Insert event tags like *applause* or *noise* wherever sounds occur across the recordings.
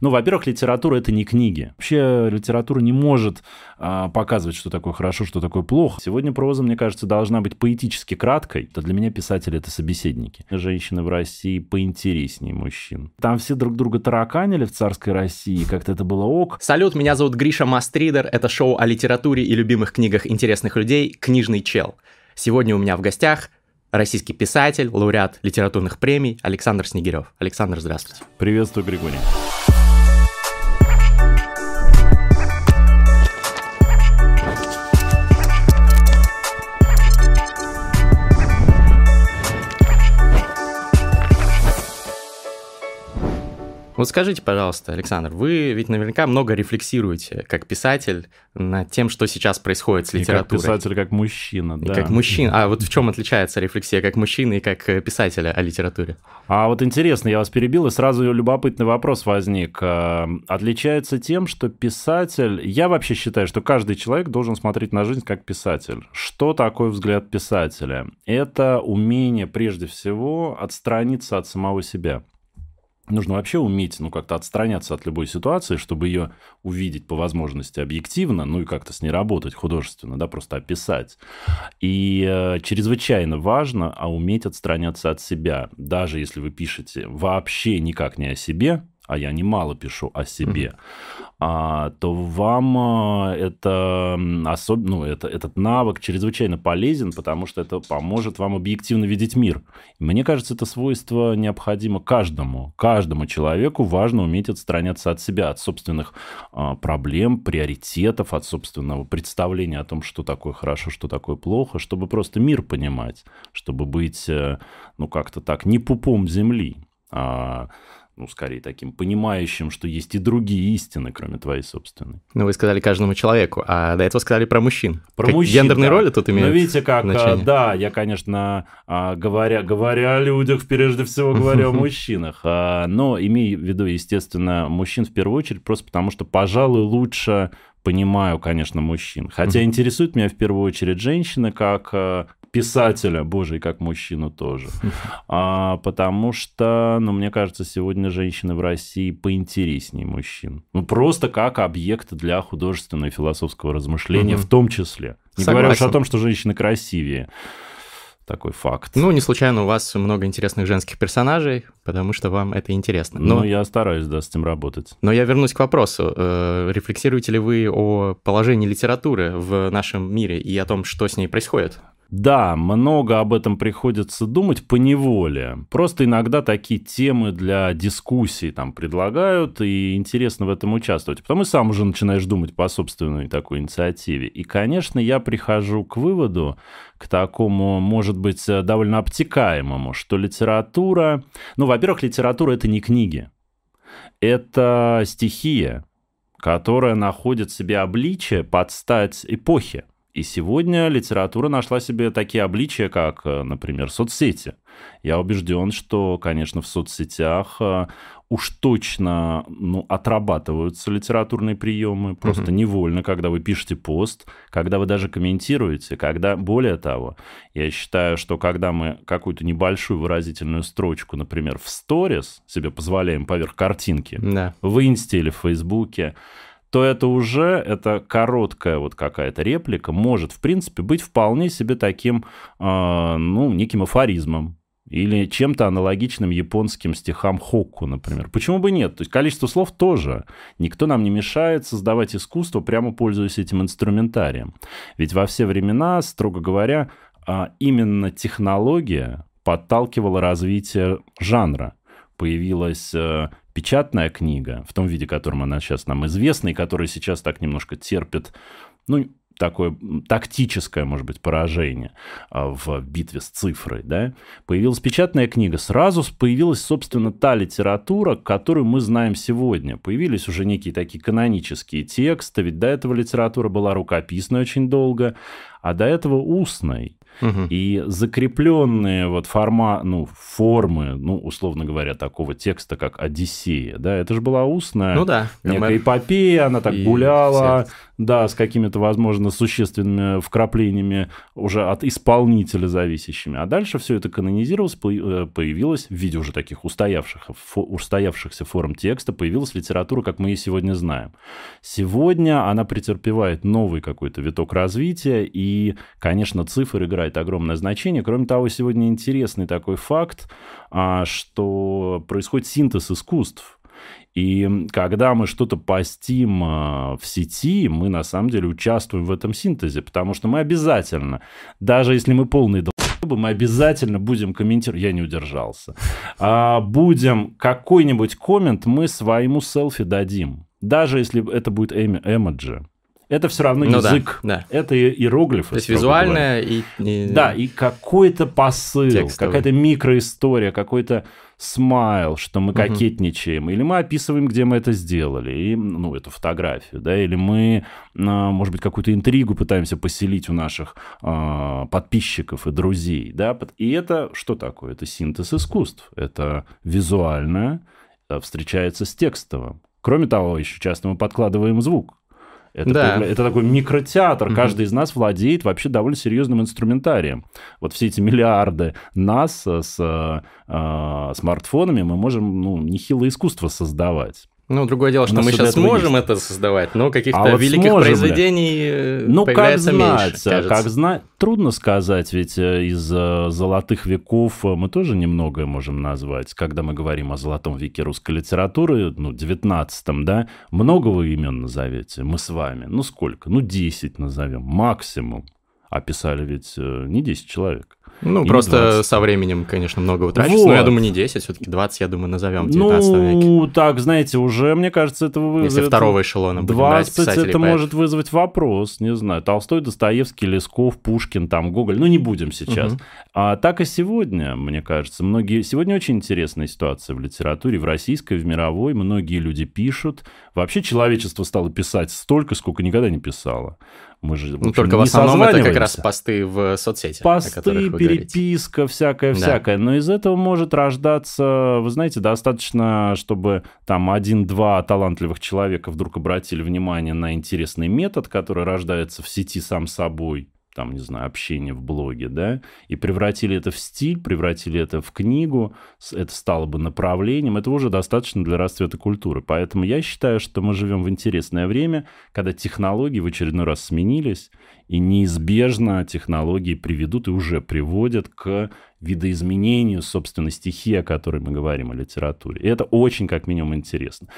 Ну, во-первых, литература это не книги. Вообще литература не может а, показывать, что такое хорошо, что такое плохо. Сегодня проза, мне кажется, должна быть поэтически краткой. То для меня писатели это собеседники. Женщины в России поинтереснее мужчин. Там все друг друга тараканили в царской России, как-то это было ок. Салют, меня зовут Гриша Мастридер. Это шоу о литературе и любимых книгах интересных людей «Книжный чел». Сегодня у меня в гостях российский писатель, лауреат литературных премий Александр Снегирев. Александр, здравствуйте. Приветствую, Григорий. Вот скажите, пожалуйста, Александр, вы ведь наверняка много рефлексируете как писатель над тем, что сейчас происходит с литературой. И как писатель, как мужчина, и да. как мужчина. А вот в чем отличается рефлексия как мужчины и как э, писателя о литературе? А вот интересно, я вас перебил, и сразу любопытный вопрос возник. Э, отличается тем, что писатель... Я вообще считаю, что каждый человек должен смотреть на жизнь как писатель. Что такое взгляд писателя? Это умение, прежде всего, отстраниться от самого себя нужно вообще уметь, ну, как-то отстраняться от любой ситуации, чтобы ее увидеть по возможности объективно, ну, и как-то с ней работать художественно, да, просто описать. И э, чрезвычайно важно а уметь отстраняться от себя, даже если вы пишете вообще никак не о себе, а я немало пишу о себе, mm-hmm. А, то вам а, это, особ... ну, это, этот навык чрезвычайно полезен, потому что это поможет вам объективно видеть мир. Мне кажется, это свойство необходимо каждому. Каждому человеку важно уметь отстраняться от себя, от собственных а, проблем, приоритетов, от собственного представления о том, что такое хорошо, что такое плохо, чтобы просто мир понимать, чтобы быть, э, ну, как-то так, не пупом земли, а ну, скорее таким понимающим, что есть и другие истины, кроме твоей собственной. Ну, вы сказали каждому человеку, а до этого сказали про мужчин. Про как мужчин, Гендерные да. роли тут имеют Ну, видите, как, значение. да, я, конечно, а, говоря, говоря о людях, прежде всего *laughs* говорю о мужчинах, а, но имею в виду, естественно, мужчин в первую очередь, просто потому что, пожалуй, лучше понимаю, конечно, мужчин. Хотя интересует меня в первую очередь женщины как а, писателя, боже, и как мужчину тоже. *laughs* А, потому что, ну, мне кажется, сегодня женщины в России поинтереснее мужчин. Ну, просто как объект для художественного и философского размышления в том числе. Не Согласен. говоря уж о том, что женщины красивее. Такой факт. Ну, не случайно у вас много интересных женских персонажей, потому что вам это интересно. Но... Ну, я стараюсь, да, с этим работать. Но я вернусь к вопросу. Э, Рефлексируете ли вы о положении литературы в нашем мире и о том, что с ней происходит? Да, много об этом приходится думать по неволе. Просто иногда такие темы для дискуссий там предлагают, и интересно в этом участвовать. Потом и сам уже начинаешь думать по собственной такой инициативе. И, конечно, я прихожу к выводу, к такому, может быть, довольно обтекаемому, что литература... Ну, во-первых, литература — это не книги. Это стихия, которая находит в себе обличие под стать эпохи. И сегодня литература нашла себе такие обличия, как, э, например, соцсети. Я убежден, что, конечно, в соцсетях э, уж точно ну, отрабатываются литературные приемы, просто mm-hmm. невольно, когда вы пишете пост, когда вы даже комментируете, когда, более того, я считаю, что когда мы какую-то небольшую выразительную строчку, например, в сторис себе позволяем поверх картинки, Да. в инсте или в фейсбуке, то это уже, это короткая вот какая-то реплика, может, в принципе, быть вполне себе таким, э, ну, неким афоризмом или чем-то аналогичным японским стихам Хокку, например. Почему бы нет? То есть количество слов тоже. Никто нам не мешает создавать искусство, прямо пользуясь этим инструментарием. Ведь во все времена, строго говоря, а, именно технология подталкивала развитие жанра. Появилась э, печатная книга, в том виде, которым она сейчас нам известна, и которая сейчас так немножко терпит, ну, такое тактическое, может быть, поражение а, в битве с цифрой, да, появилась печатная книга, сразу появилась, собственно, та литература, которую мы знаем сегодня. Появились уже некие такие канонические тексты, ведь до этого литература была рукописной очень долго, а до этого устной. Мгм. И закрепленные вот форма, ну, формы, ну, условно говоря, такого текста, как «Одиссея», да, это же была устная Ну да. некая эпопея, она так и гуляла, да, с какими-то, возможно, существенными вкраплениями уже от исполнителя зависящими. А дальше все это канонизировалось, э, появилось в виде уже таких устоявших, устоявшихся форм текста, появилась литература, как мы ее сегодня знаем. Сегодня она претерпевает новый какой-то виток развития, и, конечно, цифр играет огромное значение. Кроме того, сегодня интересный такой факт, а, что происходит синтез искусств. И когда мы что-то постим а, в сети, мы на самом деле участвуем в этом синтезе, потому что мы обязательно, даже если мы полные долбы, мы обязательно будем комментировать, я не удержался, а, будем какой-нибудь коммент мы своему селфи дадим, даже если это будет эмоджи. Это все равно ну, язык, да, да. это иероглифы. То есть визуальное и, и... Да, и какой-то посыл, какая-то микроистория, какой-то смайл, что мы кокетничаем, или мы описываем, где мы это сделали, и, ну, эту фотографию, да, или мы, а, может быть, какую-то интригу пытаемся поселить у наших э, подписчиков и друзей, да, и это что такое? Это синтез искусств, это визуальное э, встречается с текстовым. Кроме того, еще часто мы подкладываем звук. Это, да. это такой микротеатр. Угу. Каждый из нас владеет вообще довольно серьезным инструментарием. Вот все эти миллиарды нас с э, смартфонами мы можем ну, нехилое искусство создавать. Ну, другое дело, что мы сейчас сможем есть. это создавать, но каких-то а вот великих произведений ли? Э, ну, как знать, меньше, как знать, трудно сказать, ведь э, из э, золотых веков мы тоже немногое можем назвать. Когда мы говорим о золотом веке русской литературы, ну, 19-м, да, много вы имен назовете, мы с вами. Ну, сколько? Ну, 10 назовем, максимум. А писали ведь не 10 человек. Ну, просто со временем, конечно, много утрачивается. Вот. Но я думаю, не 10, все-таки 20, я думаю, назовем в 19 ну, веке. Ну, так, знаете, уже, мне кажется, это вызовет... Если второго эшелона 20 это может вызвать вопрос, не знаю. Толстой, Достоевский, Лесков, Пушкин, там, Гоголь. Ну, не будем сейчас. Угу. А так и сегодня, мне кажется. Многие... Сегодня очень интересная ситуация в литературе, в российской, в мировой. Многие люди пишут. Вообще человечество стало писать столько, сколько никогда не писало. Мы же, в ну, общем, только в основном это как раз посты в соцсети. Посты, переписка, всякое-всякое. Да. Но из этого может рождаться, вы знаете, достаточно, чтобы там один-два талантливых человека вдруг обратили внимание на интересный метод, который рождается в сети сам собой там, не знаю, общение в блоге, да, и превратили это в стиль, превратили это в книгу, это стало бы направлением, это уже достаточно для расцвета культуры. Поэтому я считаю, что мы живем в интересное время, когда технологии в очередной раз сменились, и неизбежно технологии приведут и уже приводят к видоизменению, собственно, стихии, о которой мы говорим, о литературе. И это очень, как минимум, интересно.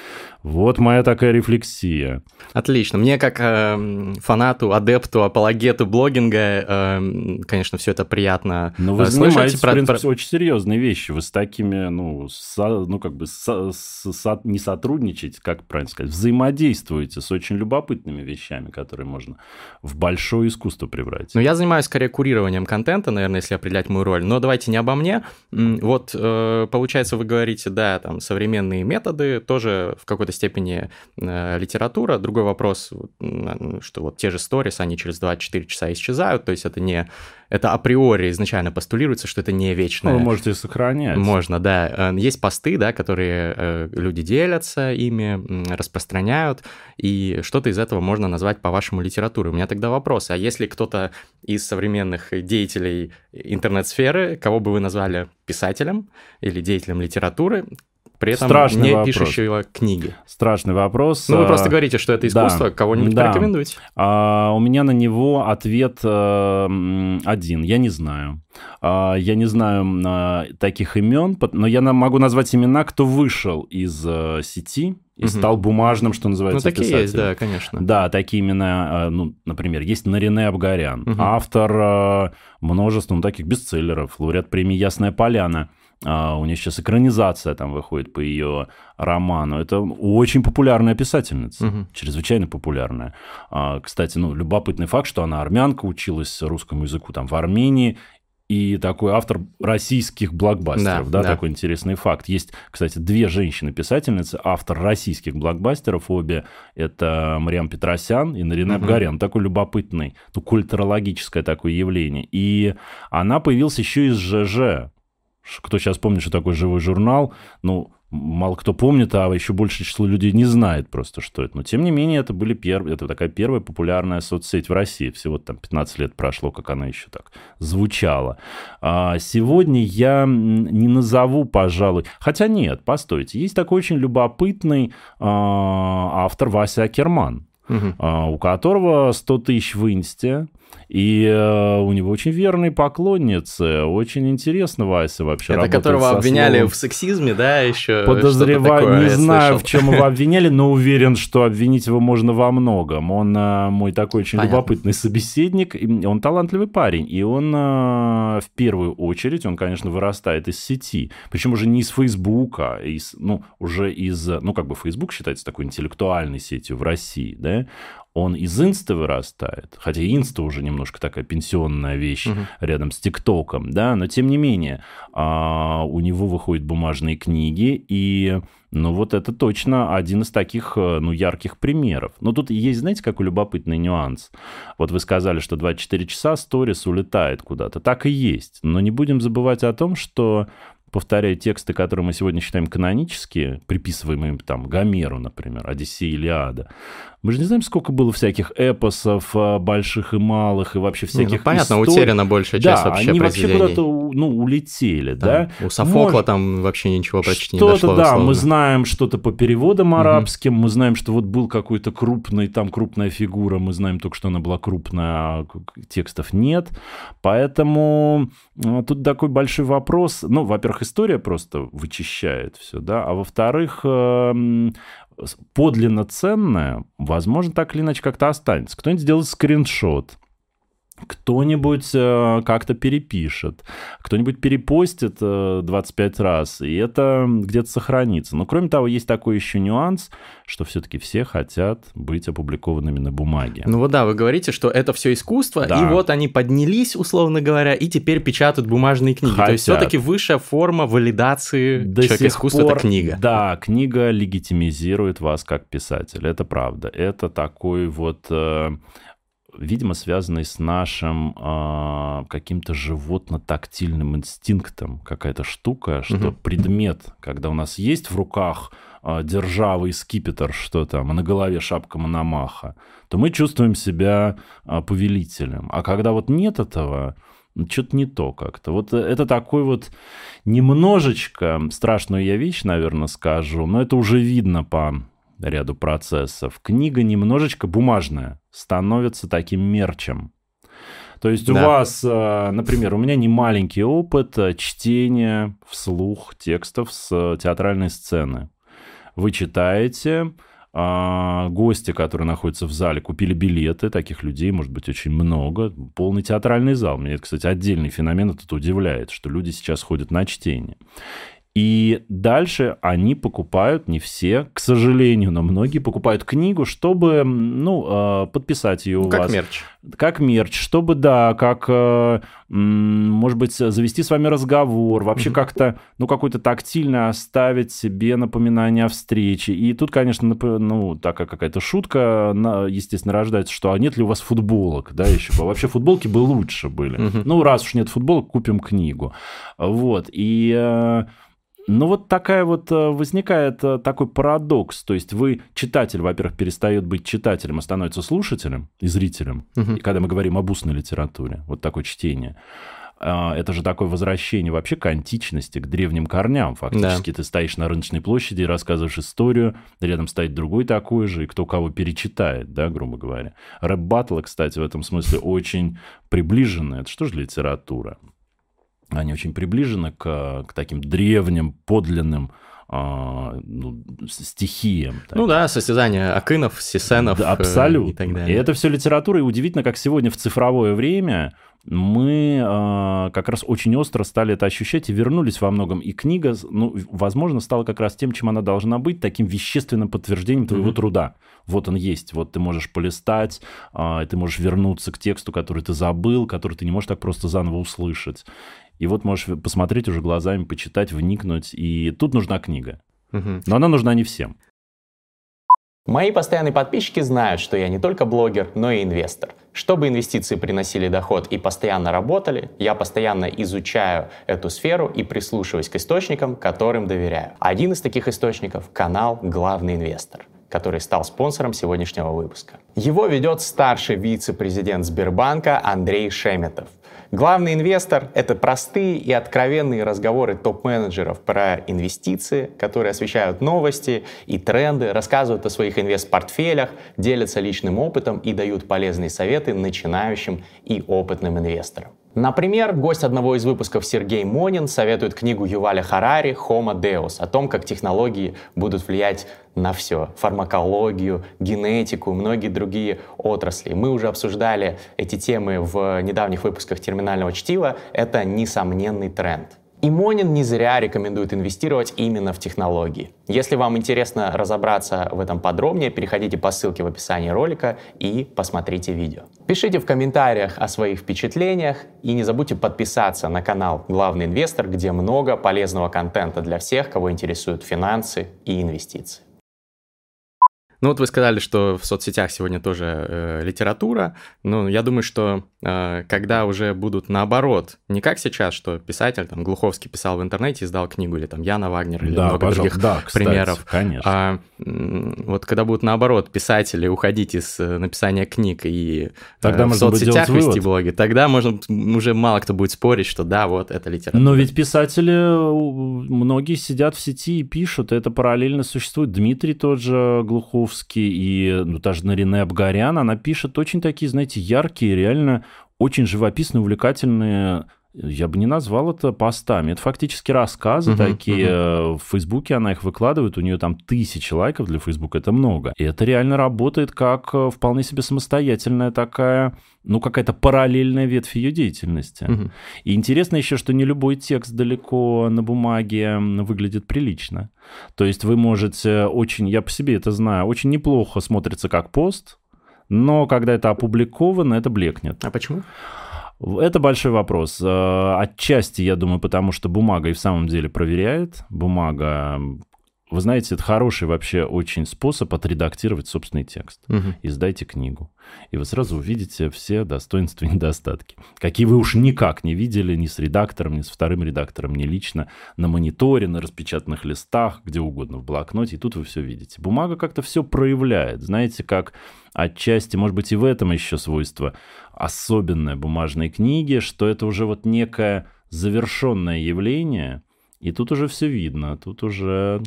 Вот моя такая рефлексия. Отлично. Мне, как э, фанату, адепту, апологету блогинга, э, конечно, все это приятно Но вы слышать. занимаетесь, про... в принципе, очень серьезные вещи. Вы с такими, ну, со, ну как бы со, со, не сотрудничаете, как правильно сказать, взаимодействуете с очень любопытными вещами, которые можно в большое искусство превратить. Ну, я занимаюсь скорее курированием контента, наверное, если определять мою роль. Но давайте давайте не обо мне. Вот, э, получается, вы говорите, да, там, современные методы, тоже в какой-то степени э, литература. Другой вопрос, что вот те же сторис, они через 24 часа исчезают, то есть это не... Это априори изначально постулируется, что это не вечное. Ну, вы можете сохранять. Можно, да. Э, есть посты, да, которые люди делятся ими, распространяют, и что-то из этого можно назвать, по-вашему, литературой. У меня тогда вопрос, а если кто-то из современных деятелей интернет-сферы, кого бы вы назвали писателем или деятелем литературы, при этом Страшный не вопрос. пишущего книги. Страшный вопрос. Ну, вы просто говорите, что это искусство, да, кого-нибудь да. порекомендуете. А, у меня на него ответ а, один. Я не знаю. А, я не знаю а, таких имен, но я могу назвать имена, кто вышел из а, сети и угу. стал бумажным, что называется, Ну, такие писателем. есть, да, конечно. Да, такие имена, ну, например, есть Нарине Абгарян, угу. автор множества ну, таких бестселлеров, лауреат премии «Ясная поляна». Uh, у нее сейчас экранизация там выходит по ее роману. Это очень популярная писательница, угу. чрезвычайно популярная. Uh, кстати, ну, любопытный факт, что она армянка, училась русскому языку там в Армении, и такой автор российских блокбастеров, да, да, да, такой интересный факт. Есть, кстати, две женщины-писательницы, автор российских блокбастеров, обе это Мариам Петросян и Нарина угу. Абгарян, такой любопытный, ну, культурологическое такое явление. И она появилась еще из ЖЖ, кто сейчас помнит, что такое живой журнал, ну, мало кто помнит, а еще большее число людей не знает просто, что это. Но, тем не менее, это, были перв... это такая первая популярная соцсеть в России. Всего там 15 лет прошло, как она еще так звучала. А сегодня я не назову, пожалуй... Хотя нет, постойте. Есть такой очень любопытный а, автор Вася Акерман, угу. у которого 100 тысяч в инсте, и э, у него очень верные поклонницы. Очень интересно Вася вообще Это которого обвиняли словом. в сексизме, да, еще? Подозреваю, не знаю, слышал. в чем его обвиняли, но уверен, что обвинить его можно во многом. Он э, мой такой очень Понятно. любопытный собеседник, он талантливый парень, и он э, в первую очередь, он, конечно, вырастает из сети, причем уже не из Фейсбука, а из, ну, уже из, ну, как бы Фейсбук считается такой интеллектуальной сетью в России, да, он из инста вырастает, хотя инста уже немножко такая пенсионная вещь угу. рядом с ТикТоком, да, но тем не менее а, у него выходят бумажные книги, и ну вот это точно один из таких, э, ну, ярких примеров. Но тут есть, знаете, какой любопытный нюанс? Вот вы сказали, что 24 часа сторис улетает куда-то. Так и есть. Но не будем забывать о том, что повторяя тексты, которые мы сегодня считаем канонические, приписываемые там Гомеру, например, Одиссея, Илиада, мы же не знаем, сколько было всяких эпосов, а, больших и малых, и вообще всяких не, ну, понятно, историй. утеряна большая часть да, вообще они вообще куда-то ну, улетели, да. да? У Софокла Может, там вообще ничего почти не дошло. Что-то, да, условно. мы знаем что-то по переводам арабским, угу. мы знаем, что вот был какой-то крупный, там крупная фигура, мы знаем только, что она была крупная, а текстов нет. Поэтому а, тут такой большой вопрос. Ну, во-первых, история просто вычищает все, да, а во-вторых, эм, подлинно ценное, возможно, так или иначе как-то останется. Кто-нибудь сделает скриншот, кто-нибудь э, как-то перепишет, кто-нибудь перепостит э, 25 раз, и это где-то сохранится. Но кроме того, есть такой еще нюанс, что все-таки все хотят быть опубликованными на бумаге. Ну вот да, вы говорите, что это все искусство, да. и вот они поднялись, условно говоря, и теперь печатают бумажные книги. Хотят. То есть все-таки высшая форма валидации До человека искусства пор, это книга. Да, книга легитимизирует вас как писатель, это правда. Это такой вот... Э, видимо, связанный с нашим э, каким-то животно-тактильным инстинктом, какая-то штука, что угу. предмет, когда у нас есть в руках э, держава и скипетр, что там, а на голове шапка Мономаха, то мы чувствуем себя э, повелителем. А когда вот нет этого, что-то не то как-то. Вот это такой вот немножечко страшную я вещь, наверное, скажу, но это уже видно по ряду процессов. Книга немножечко бумажная, становится таким мерчем. То есть да. у вас, э, например, у меня не маленький опыт э, чтения вслух текстов с э, театральной сцены. Вы читаете, а, гости, которые находятся в зале, купили билеты, таких людей может быть очень много, полный театральный зал. Мне это, кстати, отдельный феномен, это удивляет, что люди сейчас ходят на чтение. И дальше они покупают, не все, к сожалению, но многие покупают книгу, чтобы, ну, а, подписать ее у как вас. Как мерч. Как мерч, чтобы, да, как, э, может быть, завести с вами разговор, вообще как-то, ну, какой-то тактильно оставить себе напоминание о встрече. И тут, конечно, ну, такая какая-то шутка, естественно, рождается, что а нет ли у вас футболок, да, еще. Вообще футболки бы лучше были. Ну, раз уж нет футболок, купим книгу. Вот. И э, ну вот такая вот э, возникает э, такой парадокс. То есть вы, читатель, во-первых, перестает быть читателем, а становится слушателем и зрителем. Угу. И когда мы говорим об устной литературе, вот такое чтение. А, это же такое возвращение вообще к античности, к древним корням. Фактически да. ты стоишь на рыночной площади и рассказываешь историю, рядом стоит другой такой же, и кто кого перечитает, да, грубо говоря. Рэп-баттлы, кстати, в этом смысле очень приближены. Это что же литература? Они очень приближены к, к таким древним, подлинным а, ну, стихиям. Так. Ну да, состязание Акынов, Сисенов да, абсолютно. и так далее. И это все литература, и удивительно, как сегодня в цифровое время мы э, как раз очень остро стали это ощущать и вернулись во многом. И книга, ну, возможно, стала как раз тем, чем она должна быть, таким вещественным подтверждением твоего mm-hmm. труда. Вот он есть, вот ты можешь полистать, э, ты можешь вернуться к тексту, который ты забыл, который ты не можешь так просто заново услышать. И вот можешь посмотреть уже глазами, почитать, вникнуть. И тут нужна книга. Угу. Но она нужна не всем. Мои постоянные подписчики знают, что я не только блогер, но и инвестор. Чтобы инвестиции приносили доход и постоянно работали, я постоянно изучаю эту сферу и прислушиваюсь к источникам, которым доверяю. Один из таких источников — канал «Главный инвестор» который стал спонсором сегодняшнего выпуска. Его ведет старший вице-президент Сбербанка Андрей Шеметов. Главный инвестор — это простые и откровенные разговоры топ-менеджеров про инвестиции, которые освещают новости и тренды, рассказывают о своих инвест-портфелях, делятся личным опытом и дают полезные советы начинающим и опытным инвесторам. Например, гость одного из выпусков Сергей Монин советует книгу Юваля Харари «Homo Deus» о том, как технологии будут влиять на все. Фармакологию, генетику, многие другие отрасли. Мы уже обсуждали эти темы в недавних выпусках «Терминального чтива». Это несомненный тренд. И Монин не зря рекомендует инвестировать именно в технологии. Если вам интересно разобраться в этом подробнее, переходите по ссылке в описании ролика и посмотрите видео. Пишите в комментариях о своих впечатлениях и не забудьте подписаться на канал «Главный инвестор», где много полезного контента для всех, кого интересуют финансы и инвестиции. Ну вот вы сказали, что в соцсетях сегодня тоже э, литература. Ну, я думаю, что э, когда уже будут наоборот, не как сейчас, что писатель, там, Глуховский писал в интернете, издал книгу, или там Яна Вагнер, или да, много пожалуйста. других да, кстати, примеров. Конечно. А, вот когда будут наоборот писатели уходить из э, написания книг и тогда э, в соцсетях вести вывод. блоги, тогда можно, уже мало кто будет спорить, что да, вот это литература. Но ведь писатели, многие сидят в сети и пишут, это параллельно существует. Дмитрий тот же Глухов Маяковский и ну, даже Нарине Абгарян, она пишет очень такие, знаете, яркие, реально очень живописные, увлекательные я бы не назвал это постами. Это фактически рассказы uh-huh, такие. Uh-huh. В Фейсбуке она их выкладывает, у нее там тысячи лайков для Фейсбука, это много. И это реально работает как э, вполне себе самостоятельная такая, ну, какая-то параллельная ветвь ее деятельности. Uh-huh. И интересно еще, что не любой текст далеко на бумаге выглядит прилично. То есть вы можете очень, я по себе это знаю, очень неплохо смотрится как пост, но когда это опубликовано, это блекнет. А почему? Это большой вопрос. Э, отчасти, я думаю, потому что бумага и в самом деле проверяет. Бумага вы знаете, это хороший вообще очень способ отредактировать собственный текст. Угу. Издайте книгу. И вы сразу увидите все достоинства и недостатки. Какие вы уж никак не видели ни с редактором, ни с вторым редактором, ни лично на мониторе, на распечатанных листах, где угодно, в блокноте. И тут вы все видите. Бумага как-то все проявляет. Знаете, как отчасти, может быть, и в этом еще свойство особенное бумажной книги, что это уже вот некое завершенное явление, и тут уже все видно, тут уже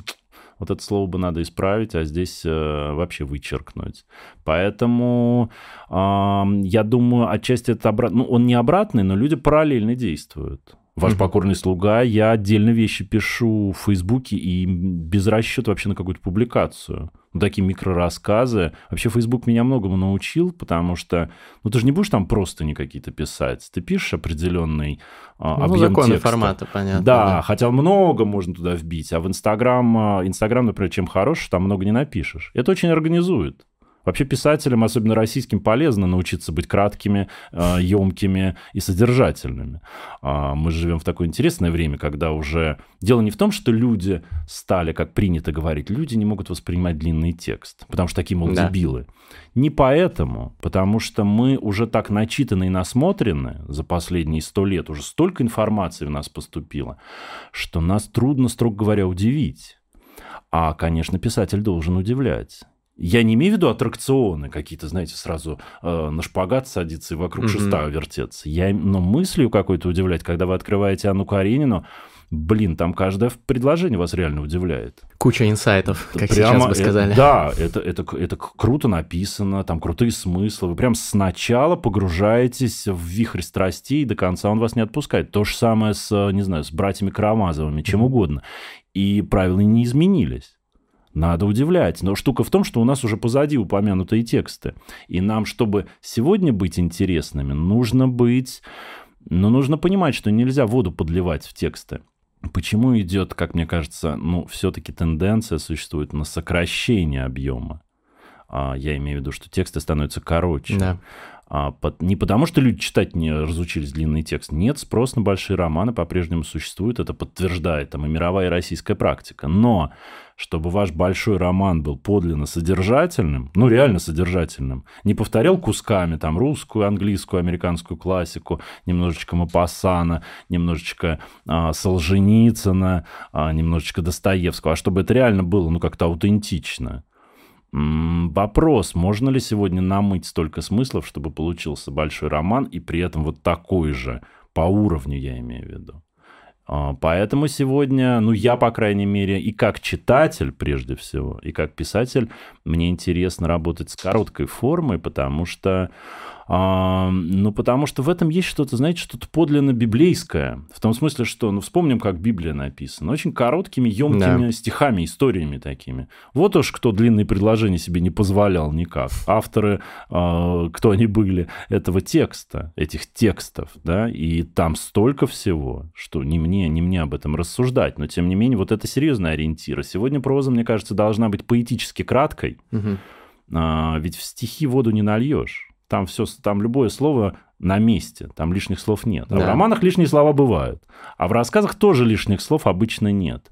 вот это слово бы надо исправить, а здесь э, вообще вычеркнуть. Поэтому я думаю, отчасти это обратно, ну, он не обратный, но люди параллельно действуют. Ваш mm-hmm. покорный слуга, я отдельно вещи пишу в Фейсбуке и без расчета вообще на какую-то публикацию. Ну, такие микрорассказы. Вообще Фейсбук меня многому научил, потому что, ну, ты же не будешь там просто не какие-то писать. Ты пишешь определенный а, ну, объем законы текста. формата, понятно. Да, да, хотя много можно туда вбить. А в Инстаграм, а, Инстаграм, например, чем хорош, там много не напишешь. Это очень организует. Вообще писателям, особенно российским, полезно научиться быть краткими, емкими а, и содержательными. А, мы живем в такое интересное время, когда уже дело не в том, что люди стали, как принято говорить, люди не могут воспринимать длинный текст, потому что такие, мол, да. дебилы. Не поэтому, потому что мы уже так начитаны и насмотрены за последние сто лет, уже столько информации в нас поступило, что нас трудно, строго говоря, удивить. А, конечно, писатель должен удивлять. Я не имею в виду аттракционы какие-то, знаете, сразу э, на шпагат садиться и вокруг mm-hmm. шеста вертеться. Я, но мыслью какой-то удивлять, когда вы открываете Анну Каренину, блин, там каждое предложение вас реально удивляет. Куча инсайтов, как Прямо сейчас бы сказали. Это, да, это, это, это круто написано, там крутые смыслы. Вы прям сначала погружаетесь в вихрь страстей, и до конца он вас не отпускает. То же самое с, не знаю, с братьями Карамазовыми, чем угодно. И правила не изменились. Надо удивлять. Но штука в том, что у нас уже позади упомянутые тексты. И нам, чтобы сегодня быть интересными, нужно быть... Но ну, нужно понимать, что нельзя воду подливать в тексты. Почему идет, как мне кажется, ну, все-таки тенденция существует на сокращение объема? А, я имею в виду, что тексты становятся короче. Да. А, не потому, что люди читать не разучились длинный текст. Нет, спрос на большие романы по-прежнему существует. Это подтверждает там и мировая, и российская практика. Но чтобы ваш большой роман был подлинно содержательным, ну, реально содержательным, не повторял кусками там русскую, английскую, американскую классику, немножечко Мапасана, немножечко а, Солженицына, а, немножечко Достоевского, а чтобы это реально было, ну, как-то аутентично. Вопрос, можно ли сегодня намыть столько смыслов, чтобы получился большой роман, и при этом вот такой же, по уровню я имею в виду. А, поэтому сегодня, ну, я, по крайней мере, и как читатель, прежде всего, и как писатель, мне интересно работать с короткой формой, потому что а, ну, потому что в этом есть что-то, знаете, что-то подлинно библейское. В том смысле, что, ну, вспомним, как Библия написана. Очень короткими, емкими да. стихами, историями такими. Вот уж кто длинные предложения себе не позволял никак. Авторы, э, кто они были, этого текста, этих текстов, да, и там столько всего, что не мне, не мне об этом рассуждать. Но, тем не менее, вот это серьезный ориентир. Сегодня проза, мне кажется, должна быть поэтически краткой. Угу. А, ведь в стихи воду не нальешь там все, там любое слово на месте, там лишних слов нет. А да. в романах лишние слова бывают, а в рассказах тоже лишних слов обычно нет.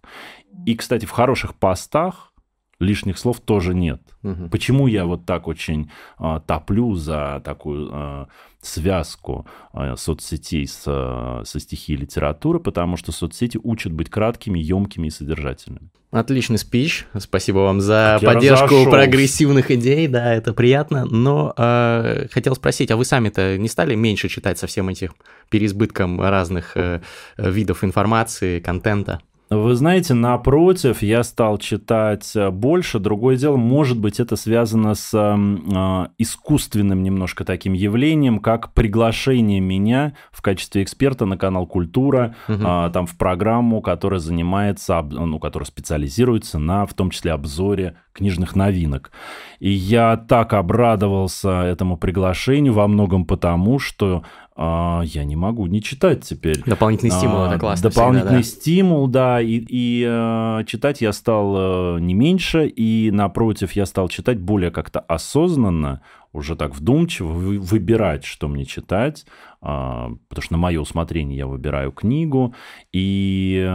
И, кстати, в хороших постах лишних слов тоже нет. Угу. Почему я вот так очень э, топлю за такую э, связку э, соцсетей с, э, со стихией литературы? Потому что соцсети учат быть краткими, емкими и содержательными. Отличный спич. Спасибо вам за как поддержку прогрессивных идей. Да, это приятно. Но э, хотел спросить, а вы сами-то не стали меньше читать со всем этим переизбытком разных э, видов информации, контента? Вы знаете, напротив, я стал читать э, больше. Другое дело, может быть, это связано с э, искусственным немножко таким явлением, как приглашение меня в качестве эксперта на канал Культура, угу. э, там в программу, которая занимается, ну, которая специализируется на, в том числе, обзоре книжных новинок. И я так обрадовался этому приглашению во многом потому, что а, я не могу не читать теперь. Дополнительный стимул, а, это классно. Дополнительный всегда, да. стимул, да, и, и а, читать я стал а, не меньше, и напротив, я стал читать более как-то осознанно, уже так вдумчиво выбирать, что мне читать, а, потому что на мое усмотрение я выбираю книгу, и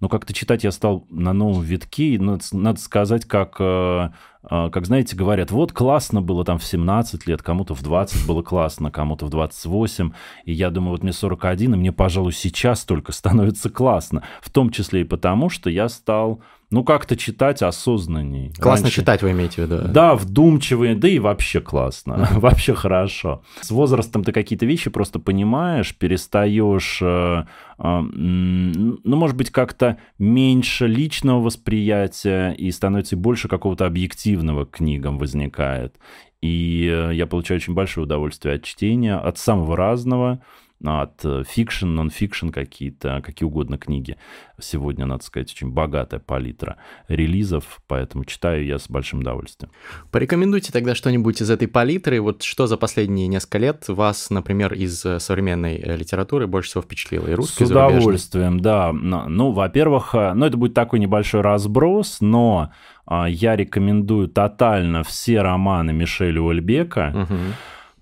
ну, как-то читать я стал на новом витке, и надо, надо сказать, как, э, э, как, знаете, говорят, вот классно было там в 17 лет, кому-то в 20 было классно, кому-то в 28, и я думаю, вот мне 41, и мне, пожалуй, сейчас только становится классно, в том числе и потому, что я стал ну, как-то читать осознанней. Классно Раньше... читать, вы имеете в виду? Да, вдумчивые, да и вообще классно, *laughs* *laughs* вообще хорошо. С возрастом ты какие-то вещи просто понимаешь, перестаешь, э, э, ну, может быть, как-то меньше личного восприятия и становится больше какого-то объективного к книгам возникает. И э, я получаю очень большое удовольствие от чтения, от самого разного, от fiction, non-fiction какие-то, какие угодно книги. Сегодня, надо сказать, очень богатая палитра релизов, поэтому читаю я с большим удовольствием. Порекомендуйте тогда что-нибудь из этой палитры. Вот что за последние несколько лет вас, например, из э, современной э, литературы больше всего впечатлило? И русский, С удовольствием, да. Ну, во-первых, э, ну, это будет такой небольшой разброс, но я рекомендую тотально все романы Мишеля Уэльбека. Угу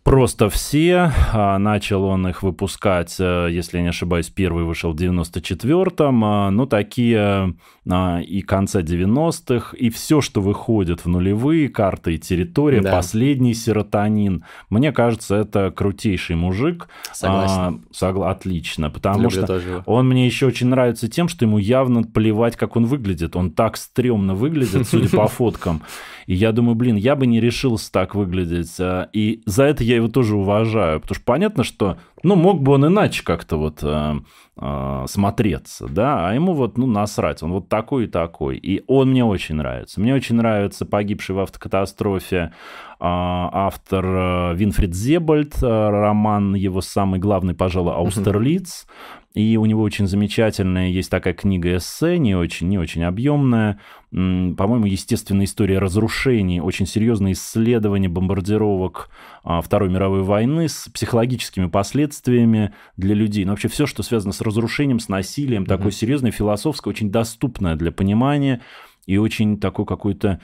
просто все. А, начал он их выпускать, э, если я не ошибаюсь, первый вышел в 94-м. А, ну, такие а, и конца 90-х, и все, что выходит в нулевые, карты и территория, да. последний серотонин. Мне кажется, это крутейший мужик. Согласен. А, согла- отлично, потому Люблю что тоже. он мне еще очень нравится тем, что ему явно плевать, как он выглядит. Он так стрёмно выглядит, *laughs* судя по фоткам. И я думаю, блин, я бы не решился так выглядеть. И за это я его тоже уважаю. Потому что понятно, что, ну, мог бы он иначе как-то вот э, э, смотреться, да, а ему вот, ну, насрать. Он вот такой и такой. И он мне очень нравится. Мне очень нравится погибший в автокатастрофе э, автор э, Винфрид Зебальд, э, роман его самый главный, пожалуй, «Аустерлиц». И у него очень замечательная есть такая книга эссе, не очень, не очень объемная. По-моему, естественная история разрушений, очень серьезное исследование бомбардировок а, Второй мировой войны с психологическими последствиями для людей. Но вообще все, что связано с разрушением, с насилием, mm-hmm. такое серьезное, философское, очень доступное для понимания и очень такой какой-то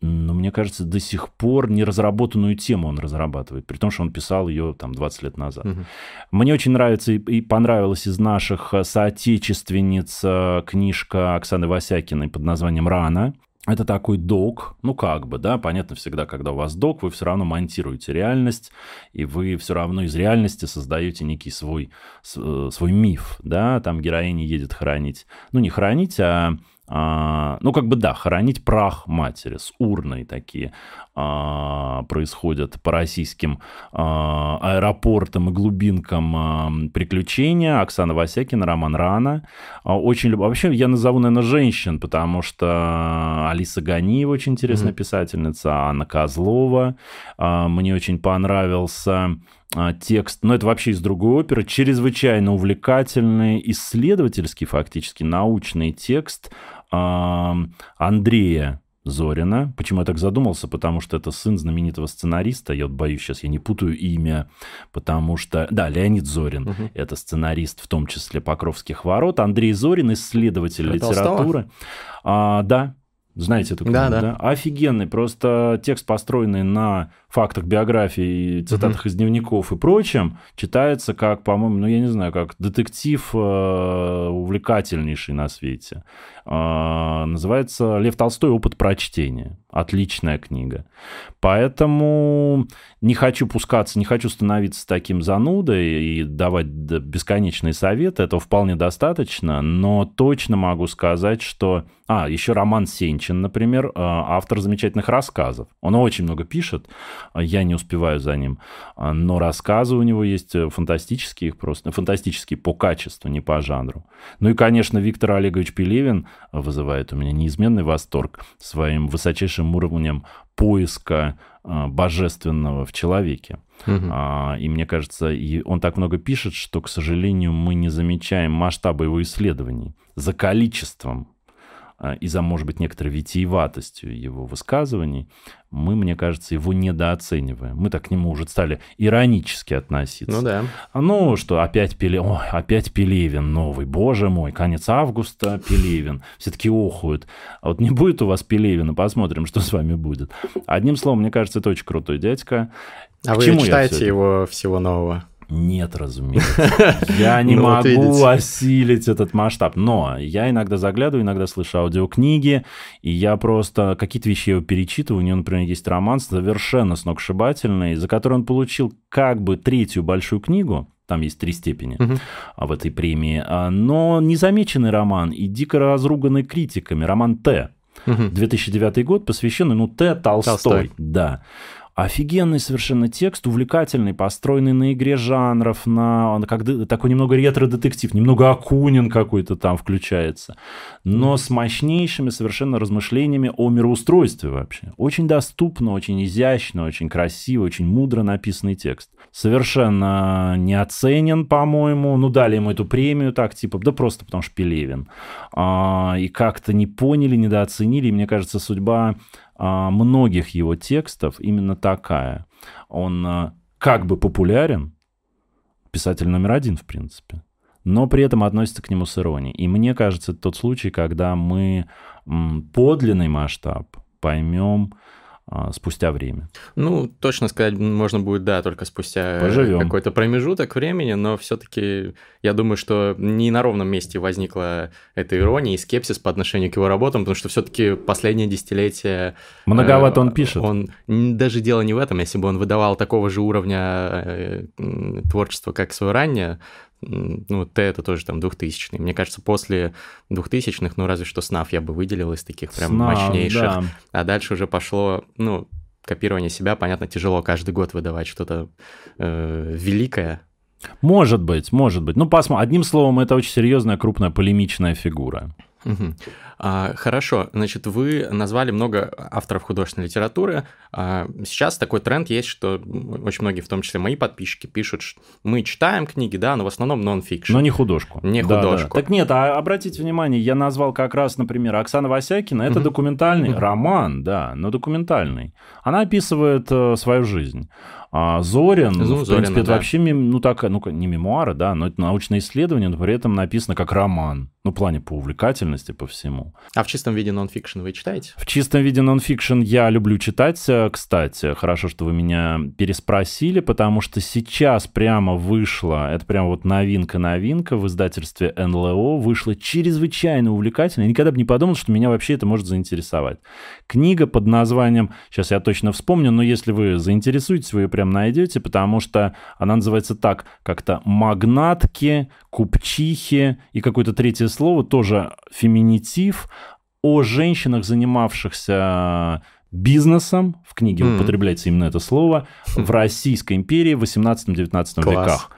ну, мне кажется, до сих пор неразработанную тему он разрабатывает, при том, что он писал ее там 20 лет назад. Угу. Мне очень нравится и, и понравилась из наших соотечественниц книжка Оксаны Васякиной под названием «Рана». Это такой док, ну как бы, да, понятно всегда, когда у вас док, вы все равно монтируете реальность, и вы все равно из реальности создаете некий свой, э, свой миф, да, там героиня едет хранить, ну не хранить, а а, ну, как бы да, хоронить прах матери с урной такие а, происходят по российским а, аэропортам и глубинкам а, приключения. Оксана Васякина, Роман Рана. А, очень люб... Вообще, я назову, наверное, женщин, потому что Алиса Ганиева очень интересная mm-hmm. писательница, Анна Козлова. А, мне очень понравился а, текст, но это вообще из другой оперы, чрезвычайно увлекательный, исследовательский фактически, научный текст Андрея Зорина. Почему я так задумался? Потому что это сын знаменитого сценариста. Я вот боюсь, сейчас я не путаю имя, потому что... Да, Леонид Зорин. Угу. Это сценарист, в том числе «Покровских ворот». Андрей Зорин, исследователь это литературы. А, да, знаете эту книгу, да, да? да? Офигенный. Просто текст, построенный на фактах биографии, цитатах угу. из дневников и прочем, читается как, по-моему, ну, я не знаю, как детектив э, увлекательнейший на свете. Э, называется «Лев Толстой. Опыт прочтения». Отличная книга. Поэтому не хочу пускаться, не хочу становиться таким занудой и давать бесконечные советы. Этого вполне достаточно, но точно могу сказать, что... А, еще Роман Сенчин, например, э, автор замечательных рассказов. Он очень много пишет, а я не успеваю за ним. А, но рассказы у него есть э, фантастические, просто фантастические по качеству, не по жанру. Ну и, конечно, Виктор Олегович Пелевин вызывает у меня неизменный восторг своим высочайшим уровнем поиска а, божественного в человеке. Угу. И мне кажется, и он так много пишет, что, к сожалению, мы не замечаем масштаба его исследований. За количеством а, и за, может быть, некоторой витиеватостью его высказываний, мы, мне кажется, его недооцениваем. Мы так к нему уже стали иронически относиться. Ну да. Ну, что опять Пелевин, ой, опять Пелевин новый, боже мой, конец августа Пелевин. Все-таки охуют. А вот не будет у вас Пелевина, посмотрим, что с вами будет. Одним словом, мне кажется, это очень крутой дядька. А к вы читаете его всего нового? Нет, разумеется. *laughs* Я не ну, могу осилить этот масштаб. Но я иногда заглядываю, иногда слышу аудиокниги, и я просто какие-то вещи его перечитываю. У него, например, есть роман совершенно сногсшибательный, за который он получил как бы третью большую книгу, там есть три степени uh в этой премии, а, но незамеченный роман и дико разруганный критиками, роман «Т». uh 2009 год, посвященный, ну, Т. Толстой. Толстой. Да. Офигенный совершенно текст, увлекательный, построенный на игре жанров, на как, такой немного ретро-детектив, немного Акунин какой-то там включается, но с мощнейшими совершенно размышлениями о мироустройстве вообще. Очень доступно, очень изящно, очень красиво, очень мудро написанный текст. Совершенно не оценен, по-моему. Ну, дали ему эту премию так, типа, да просто потому что Пелевин. А, и как-то не поняли, недооценили. И мне кажется, судьба многих его текстов именно такая. Он а, как бы популярен, писатель номер один, в принципе, но при этом относится к нему с иронией. И мне кажется, это тот случай, когда мы подлинный масштаб поймем а, спустя время. Ну, точно сказать можно будет, да, только спустя Поживем. какой-то промежуток времени, но все-таки я думаю, что не на ровном месте возникла эта ирония и скепсис по отношению к его работам, потому что все-таки последнее десятилетие... Многовато э, он пишет. Он даже дело не в этом, если бы он выдавал такого же уровня э, творчества, как свое раннее, ну, Т это тоже там 2000 Мне кажется, после 2000-х, ну, разве что СНАФ я бы выделил из таких прям Снав, мощнейших. Да. А дальше уже пошло, ну, копирование себя, понятно, тяжело каждый год выдавать что-то э, великое. Может быть, может быть. Ну, посмотрим. Одним словом, это очень серьезная, крупная, полемичная фигура. Угу. А, хорошо, значит, вы назвали много авторов художественной литературы. А, сейчас такой тренд есть, что очень многие, в том числе мои подписчики, пишут, что мы читаем книги, да, но в основном нон-фикшн. Но не художку. Не да, художку. Да. Так нет, а обратите внимание, я назвал как раз, например, Оксана Васякина. Это угу. документальный угу. роман, да, но документальный. Она описывает э, свою жизнь. А Зорин, ну, в Зорина, принципе, это вообще, ну так, ну не мемуары, да, но это научное исследование, но при этом написано как роман. Ну, в плане по увлекательности увлекательности по всему. А в чистом виде нонфикшн вы читаете? В чистом виде нонфикшн я люблю читать, э, кстати. Хорошо, что вы меня переспросили, потому что сейчас прямо вышло, это прямо вот новинка-новинка в издательстве НЛО, вышла чрезвычайно увлекательно. Я никогда бы не подумал, что меня вообще это может заинтересовать. Книга под названием, сейчас я точно вспомню, но если вы заинтересуетесь, вы ее прям найдете, потому что она называется так, как-то «Магнатки», «Купчихи» и какое-то третье слово, тоже феминитив, о женщинах, занимавшихся бизнесом, в книге mm. употребляется именно это слово, в Российской империи в 18-19 веках.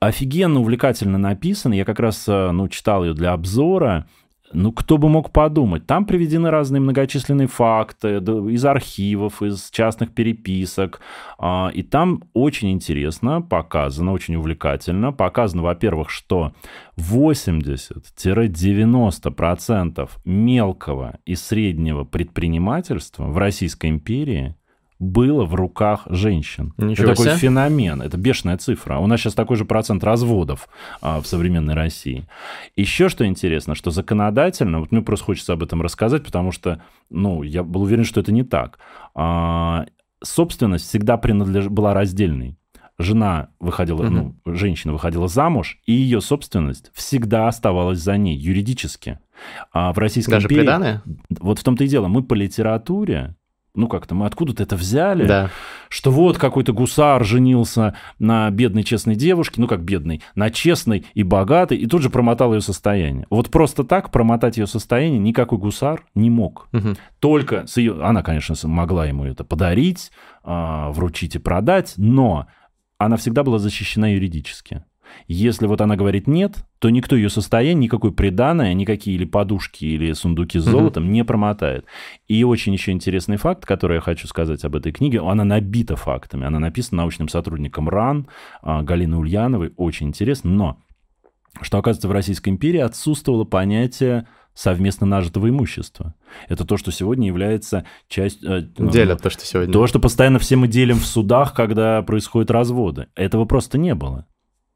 Офигенно увлекательно написано. Я как раз э, ну, читал ее для обзора. Ну, кто бы мог подумать? Там приведены разные многочисленные факты из архивов, из частных переписок. А, и там очень интересно показано, очень увлекательно. Показано, во-первых, что 80-90% мелкого и среднего предпринимательства в Российской империи было в руках женщин. Ничего это такой себе. феномен, это бешеная цифра. У нас сейчас такой же процент разводов а, в современной России. Еще что интересно, что законодательно, вот мне просто хочется об этом рассказать, потому что, ну, я был уверен, что это не так. А, собственность всегда принадлеж... была раздельной. Жена выходила, угу. ну, женщина выходила замуж, и ее собственность всегда оставалась за ней юридически. А в Российской Даже империи... приданное? Вот в том-то и дело. Мы по литературе ну как-то мы откуда-то это взяли, да. что вот какой-то гусар женился на бедной честной девушке, ну как бедной, на честной и богатой, и тут же промотал ее состояние. Вот просто так промотать ее состояние никакой гусар не мог. Угу. Только с ее, она, конечно, могла ему это подарить, а, вручить и продать, но она всегда была защищена юридически. Если вот она говорит нет, то никто ее состояние, никакой приданное, никакие или подушки, или сундуки с золотом угу. не промотает. И очень еще интересный факт, который я хочу сказать об этой книге, она набита фактами. Она написана научным сотрудником РАН а, Галины Ульяновой. Очень интересно. Но что, оказывается, в Российской империи отсутствовало понятие совместно нажитого имущества. Это то, что сегодня является частью... Э, Делят то, что сегодня... То, что постоянно все мы делим в судах, когда происходят разводы. Этого просто не было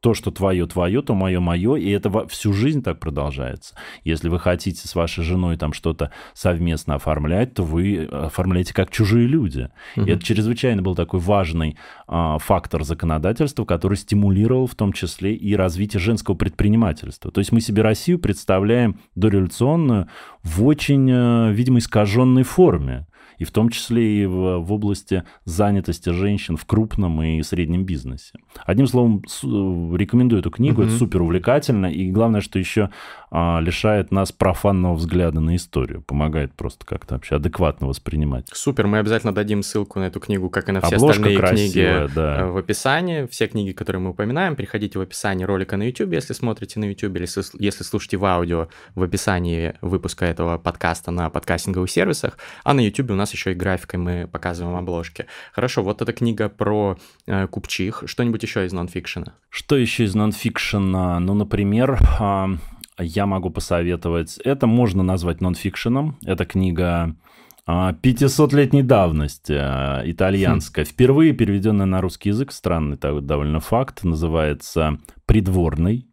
то, что твое, твое, то мое, мое, и это всю жизнь так продолжается. Если вы хотите с вашей женой там что-то совместно оформлять, то вы оформляете как чужие люди. Угу. И это чрезвычайно был такой важный а, фактор законодательства, который стимулировал в том числе и развитие женского предпринимательства. То есть мы себе Россию представляем дореволюционную в очень, а, видимо, искаженной форме и в том числе и в, в области занятости женщин в крупном и среднем бизнесе. Одним словом, с, рекомендую эту книгу, угу. это супер увлекательно, и главное, что еще лишает нас профанного взгляда на историю, помогает просто как-то вообще адекватно воспринимать. Супер, мы обязательно дадим ссылку на эту книгу, как и на все Обложка остальные красивая, книги да. в описании. Все книги, которые мы упоминаем, приходите в описание ролика на YouTube, если смотрите на YouTube, или если, слушаете в аудио, в описании выпуска этого подкаста на подкастинговых сервисах, а на YouTube у нас еще и графикой мы показываем обложки. Хорошо, вот эта книга про э, купчих. Что-нибудь еще из нонфикшена? Что еще из нонфикшена? Ну, например, э, я могу посоветовать... Это можно назвать нонфикшеном. Это книга 500-летней давности, э, итальянская, хм. впервые переведенная на русский язык, странный довольно факт, называется «Придворный»,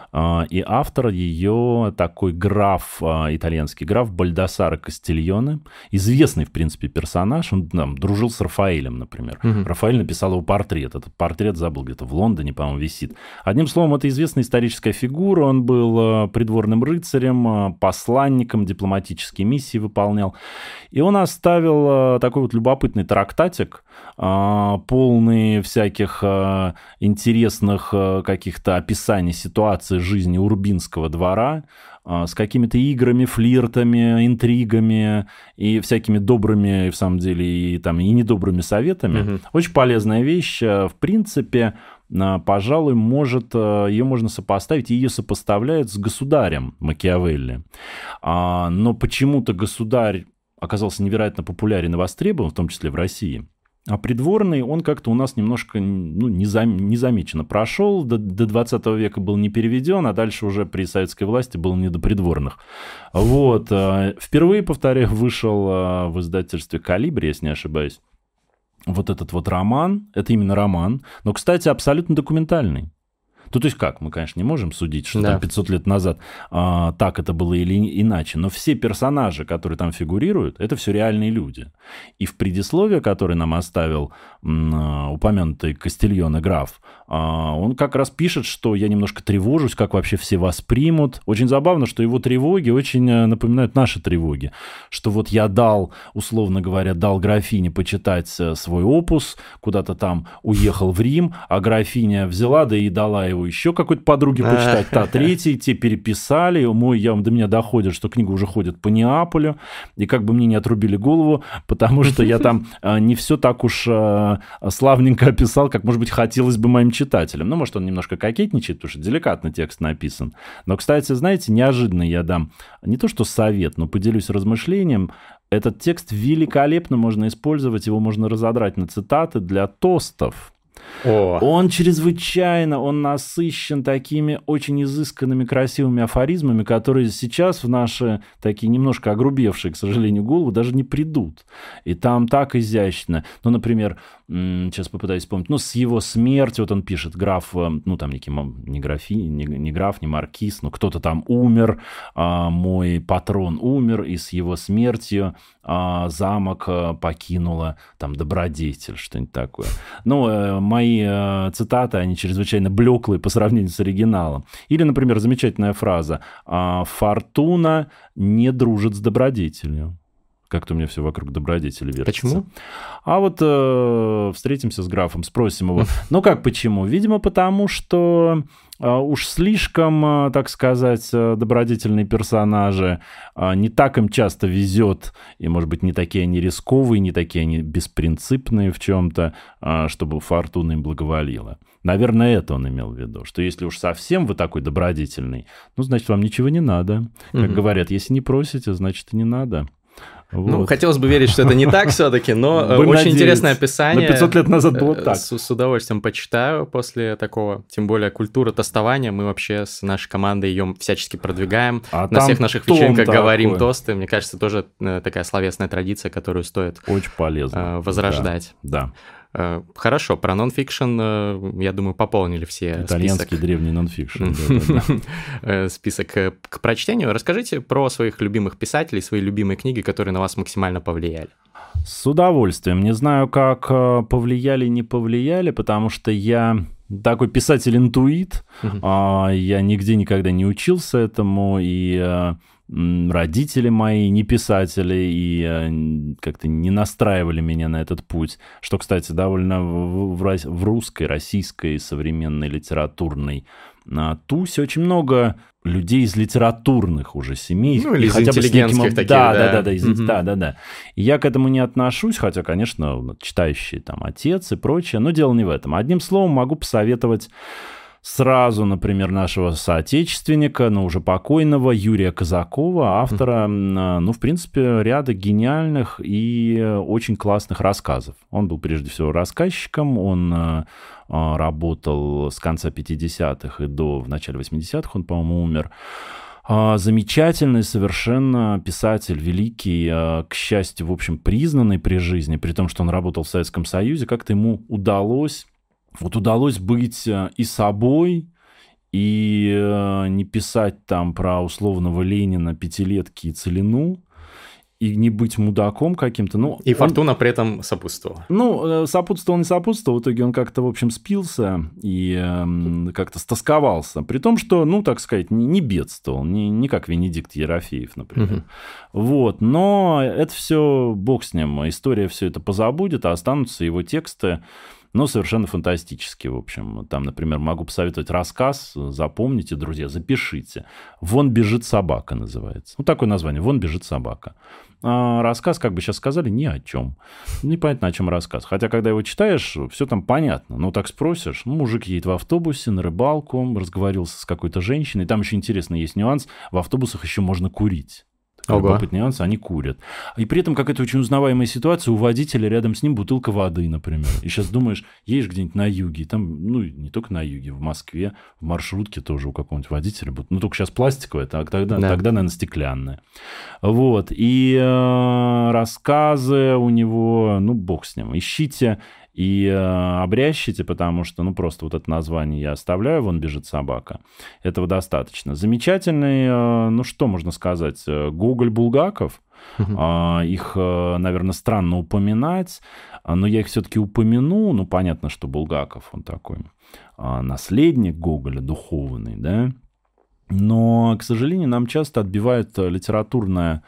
а, и автор ее такой граф, а, итальянский граф Бальдасаро Кастильоне, известный, в принципе, персонаж, он там, дружил с Рафаэлем, например. Угу. Рафаэль написал его портрет, этот портрет забыл где-то в Лондоне, по-моему, висит. Одним словом, это известная историческая фигура, он был а, придворным рыцарем, посланником, дипломатические миссии выполнял. И он оставил такой вот любопытный трактатик, полный всяких интересных каких-то описаний ситуации жизни Урбинского двора а, с какими-то играми, флиртами, интригами и всякими добрыми, в самом деле, и, там, и недобрыми советами. Угу. Очень полезная вещь. А, в принципе, а, пожалуй, может, ее можно сопоставить, ее сопоставляют с государем Макиавелли. Но почему-то государь оказался невероятно популярен и востребован, в том числе в России. А придворный, он как-то у нас немножко ну, незам, незамеченно прошел, до, до 20 века был не переведен, а дальше уже при советской власти был не до придворных. Вот. А, впервые, повторяю, вышел а, в издательстве «Калибри», если не ошибаюсь, вот этот вот роман, это именно роман, но, кстати, абсолютно документальный. Ну, то есть как? Мы, конечно, не можем судить, что да. там 500 лет назад а, так это было или иначе, но все персонажи, которые там фигурируют, это все реальные люди. И в предисловии, которое нам оставил м, упомянутый Кастильон и граф, а, он как раз пишет, что я немножко тревожусь, как вообще все воспримут. Очень забавно, что его тревоги очень э, напоминают наши тревоги. Что вот я дал, условно говоря, дал графине почитать э, свой опус, куда-то там уехал в Рим, а графиня взяла, да и дала его еще какой-то подруге почитать, та третий, те переписали, мой, я, до меня доходит, что книга уже ходит по Неаполю, и как бы мне не отрубили голову, *laughs* потому что я там э, не все так уж славненько описал, как, может быть, хотелось бы моим читателям. Ну, может, он немножко кокетничает, потому что деликатно текст написан. Но, кстати, знаете, неожиданно я дам не то что совет, но поделюсь размышлением. Этот текст великолепно можно использовать, его можно разодрать на цитаты для тостов. О. Он чрезвычайно, он насыщен такими очень изысканными, красивыми афоризмами, которые сейчас в наши такие немножко огрубевшие, к сожалению, голову даже не придут. И там так изящно. Ну, например, сейчас попытаюсь вспомнить, ну, с его смерти, вот он пишет, граф, э, ну, там некий, не, графи, не, не граф, не маркиз, но кто-то там умер, а, мой патрон умер, и с его смертью замок э, покинула там добродетель, что-нибудь такое. Ну, э, мои цитаты, они чрезвычайно блеклые по сравнению с оригиналом. Или, например, замечательная фраза «А, «Фортуна не дружит с добродетелью». Как-то у меня все вокруг добродетели вертится. Почему? А вот э, встретимся с графом, спросим его. *laughs* Ну как почему? Видимо, потому что э, уж слишком, э, так сказать, э, добродетельные персонажи, не так им часто везет, и, может быть, не такие они рисковые, не такие они беспринципные в чем-то, чтобы фортуна им благоволила. Наверное, это он имел в виду, что если уж совсем вы такой добродетельный, ну, значит, вам ничего не надо. Как угу. говорят, если не просите, значит, и не надо. Вот. Ну, хотелось бы верить, что это не так все-таки, но э, Будем очень надеяться. интересное описание. На 500 лет назад было э, так. С, с удовольствием почитаю после такого. Тем более культура тестования. Мы вообще с нашей командой ее всячески продвигаем. А На всех наших вечеринках такой. говорим тосты. Мне кажется, тоже э, такая словесная традиция, которую стоит очень полезно возрождать. Да. да. Э, хорошо, про нонфикшн, э, я думаю, пополнили все Итальянский список. древний нонфикшн. *laughs* Э, список к прочтению. Расскажите про своих любимых писателей, свои любимые книги, которые на вас максимально повлияли. С удовольствием. Не знаю, как повлияли, не повлияли, потому что я такой писатель-интуит. Uh-huh. Я нигде никогда не учился этому, и родители мои не писатели и э, как-то не настраивали меня на этот путь, что, кстати, довольно в, в, русской, российской современной литературной а, тусе очень много людей из литературных уже семей. Ну, или из хотя интеллигентских бы неким... таких, да. Да, да, да, из... угу. да, да, да. И я к этому не отношусь, хотя, конечно, читающий там отец и прочее, но дело не в этом. Одним словом, могу посоветовать сразу, например, нашего соотечественника, но уже покойного Юрия Казакова, автора, ну, в принципе, ряда гениальных и очень классных рассказов. Он был прежде всего рассказчиком, он э, а, работал с конца 50-х и до в начале 80-х, он, по-моему, умер. А, замечательный совершенно писатель, великий, а, к счастью, в общем, признанный при жизни, при том, что он работал в Советском Союзе, как-то ему удалось вот удалось быть э, и собой, и э, не писать там про условного Ленина, пятилетки и целину, и не быть мудаком каким-то. Ну, и он, фортуна при этом сопутствовала. Ну, э, сопутствовал, не сопутствовал. В итоге он как-то, в общем, спился и э, как-то стосковался. При том, что, ну, так сказать, не, не бедствовал. Не, не как Венедикт Ерофеев, например. Угу. Вот. Но это все, бог с ним. История все это позабудет, а останутся его тексты но совершенно фантастический, в общем. Там, например, могу посоветовать рассказ, запомните, друзья, запишите. «Вон бежит собака» называется. Ну, такое название «Вон бежит собака». А рассказ, как бы сейчас сказали, ни о чем. Непонятно, о чем рассказ. Хотя, когда его читаешь, все там понятно. Ну, так спросишь, ну, мужик едет в автобусе на рыбалку, разговаривался с какой-то женщиной. Там еще интересно есть нюанс, в автобусах еще можно курить. Ого. Любопытный нюанс, они курят. И при этом какая-то очень узнаваемая ситуация, у водителя рядом с ним бутылка воды, например. И сейчас думаешь, едешь где-нибудь на юге, там, ну, не только на юге, в Москве, в маршрутке тоже у какого-нибудь водителя, ну, только сейчас пластиковая, а тогда, да. тогда наверное, стеклянная. Вот. И э, рассказы у него, ну, бог с ним. Ищите и э, обрящите, потому что, ну, просто вот это название я оставляю, вон бежит собака. Этого достаточно. Замечательный, э, ну, что можно сказать, э, Гоголь Булгаков, Uh-huh. Их, э, наверное, странно упоминать, но я их все-таки упомяну. Ну, понятно, что Булгаков, он такой а, наследник Гоголя, духовный, да. Но, к сожалению, нам часто отбивает литературная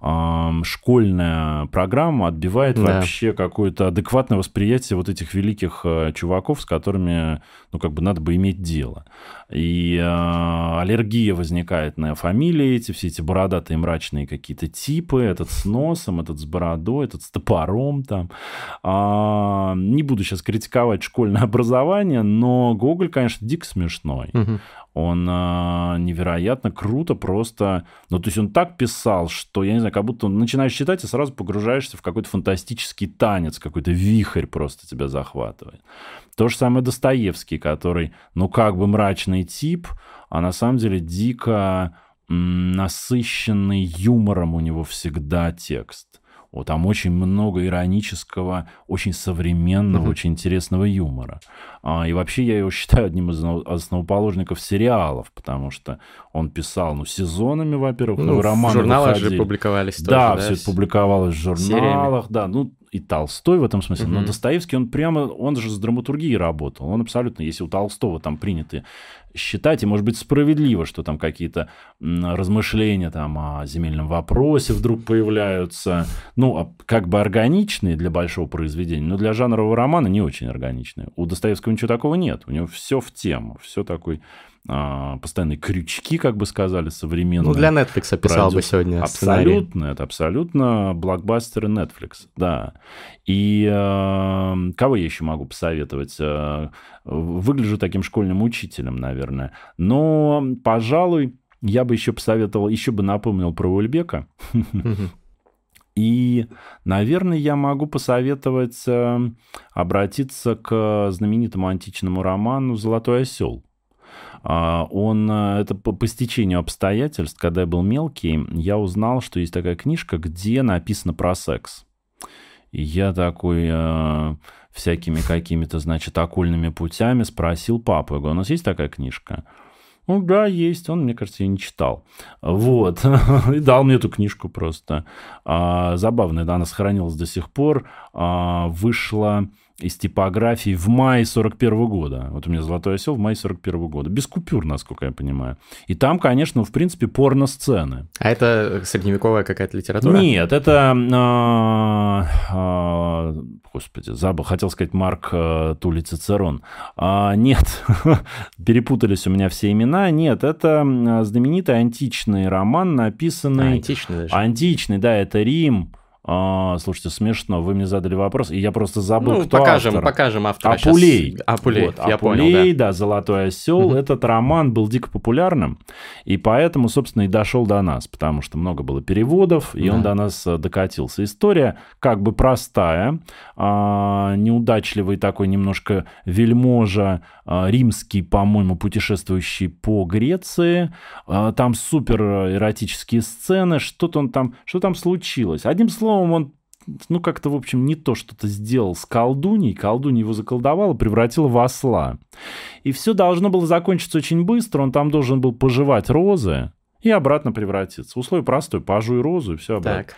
школьная программа отбивает да. вообще какое-то адекватное восприятие вот этих великих э, чуваков, с которыми, ну, как бы надо бы иметь дело. И э, аллергия возникает на фамилии эти, все эти бородатые мрачные какие-то типы, этот с носом, этот с бородой, этот с топором там. А, не буду сейчас критиковать школьное *laughs* образование, но Гоголь, конечно, дико смешной. Угу он э, невероятно круто просто... Ну, то есть он так писал, что, я не знаю, как будто начинаешь читать и сразу погружаешься в какой-то фантастический танец, какой-то вихрь просто тебя захватывает. То же самое Достоевский, который, ну, как бы мрачный тип, а на самом деле дико насыщенный юмором у него всегда текст. Вот, там очень много иронического, очень современного, uh-huh. очень интересного юмора. А, и вообще я его *laughs* считаю одним из основоположников сериалов, потому что он писал, ну, сезонами, во-первых, ну, романы В журналах выходили. же публиковались Да, тоже, да? все это публиковалось в журналах, Сериями. да, ну, и Толстой в этом смысле, угу. но Достоевский, он прямо, он же с драматургией работал, он абсолютно, если у Толстого там приняты считать, и может быть справедливо, что там какие-то размышления там о земельном вопросе вдруг появляются, ну, а как бы органичные для большого произведения, но для жанрового романа не очень органичные. У Достоевского ничего такого нет, у него все в тему, все такой постоянные крючки, как бы сказали, современные. Ну, для Netflix описал бы сегодня Абсолютно, сценарий. это абсолютно блокбастеры Netflix, да. И э, кого я еще могу посоветовать? Э, выгляжу таким школьным учителем, наверное. Но, пожалуй, я бы еще посоветовал, еще бы напомнил про Ульбека. *laughs* И, наверное, я могу посоветовать э, обратиться к знаменитому античному роману «Золотой осел». А, он, э, это по, по стечению обстоятельств, когда я был мелкий, я узнал, что есть такая книжка, где написано про секс. И я такой э, всякими какими-то, значит, окольными путями спросил папу. Я говорю, у нас есть такая книжка? Ну да, есть. Он, мне кажется, ее не читал. Вот. *laughs* И дал мне эту книжку просто. А, забавная, да, она сохранилась до сих пор. А, вышла из типографии в мае 41 года. Вот у меня «Золотой осел» в мае 41 года. Без купюр, насколько я понимаю. И там, конечно, в принципе, порно-сцены. А это средневековая какая-то литература? Нет, это... А, а, господи, забыл. Хотел сказать Марк а, Тули Цицерон. А, нет, *laughs* перепутались у меня все имена. Нет, это знаменитый античный роман, написанный... А, античный даже. Античный, да, это Рим. А, слушайте, смешно, вы мне задали вопрос, и я просто забыл, ну, кто покажем, автор. покажем автора. Апулей. Сейчас... Апулей, вот, я Апулей, понял, да. да, «Золотой осел». Угу. Этот роман был дико популярным, и поэтому, собственно, и дошел до нас, потому что много было переводов, и да. он до нас э, докатился. История как бы простая, а, неудачливый такой немножко вельможа, римский, по-моему, путешествующий по Греции, а, там супер эротические сцены, что-то он там, что там случилось. Одним словом, он ну, как-то, в общем, не то что-то сделал с колдуней, колдунья его заколдовала, превратила в осла. И все должно было закончиться очень быстро, он там должен был пожевать розы, и обратно превратиться. Условие простое, пожуй розу, и все обратно. Так.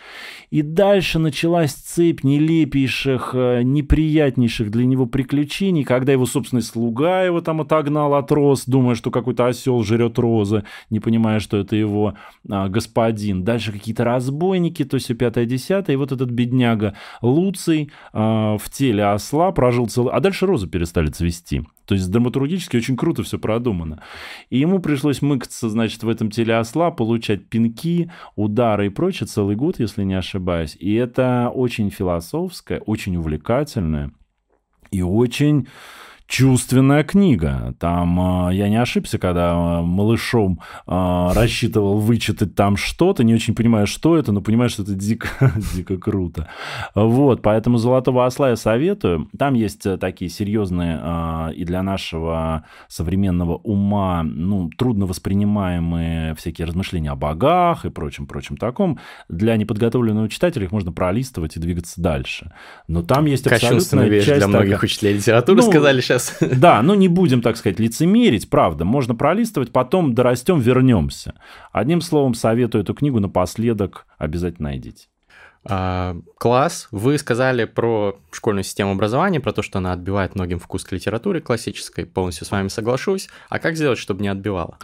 И дальше началась цепь нелепейших, э, неприятнейших для него приключений, когда его собственный слуга его там отогнал от роз, думая, что какой-то осел жрет розы, не понимая, что это его а, господин. Дальше какие-то разбойники, то есть пятое, десятое, и вот этот бедняга Луций а, в теле осла прожил целый... А дальше розы перестали цвести. То есть драматургически очень круто все продумано. И ему пришлось мыкаться, значит, в этом теле осла, получать пинки, удары и прочее целый год, если не ошибаюсь. И это очень философское, очень увлекательное и очень чувственная книга. Там э, я не ошибся, когда э, малышом э, рассчитывал вычитать там что-то, не очень понимаю, что это, но понимаю, что это дико, *laughs* дико круто. Вот, поэтому «Золотого осла» я советую. Там есть такие серьезные и для нашего современного ума, ну, трудно воспринимаемые всякие размышления о богах и прочем-прочем таком. Для неподготовленного читателя их можно пролистывать и двигаться дальше. Но там есть абсолютно вещь часть для многих такая... учителей литературы, ну, сказали сейчас сейчас. *laughs* Да, ну не будем, так сказать, лицемерить, правда. Можно пролистывать, потом дорастем, вернемся. Одним словом, советую эту книгу напоследок обязательно найдите. А, класс. Вы сказали про школьную систему образования, про то, что она отбивает многим вкус к литературе классической. Полностью с вами соглашусь. А как сделать, чтобы не отбивала?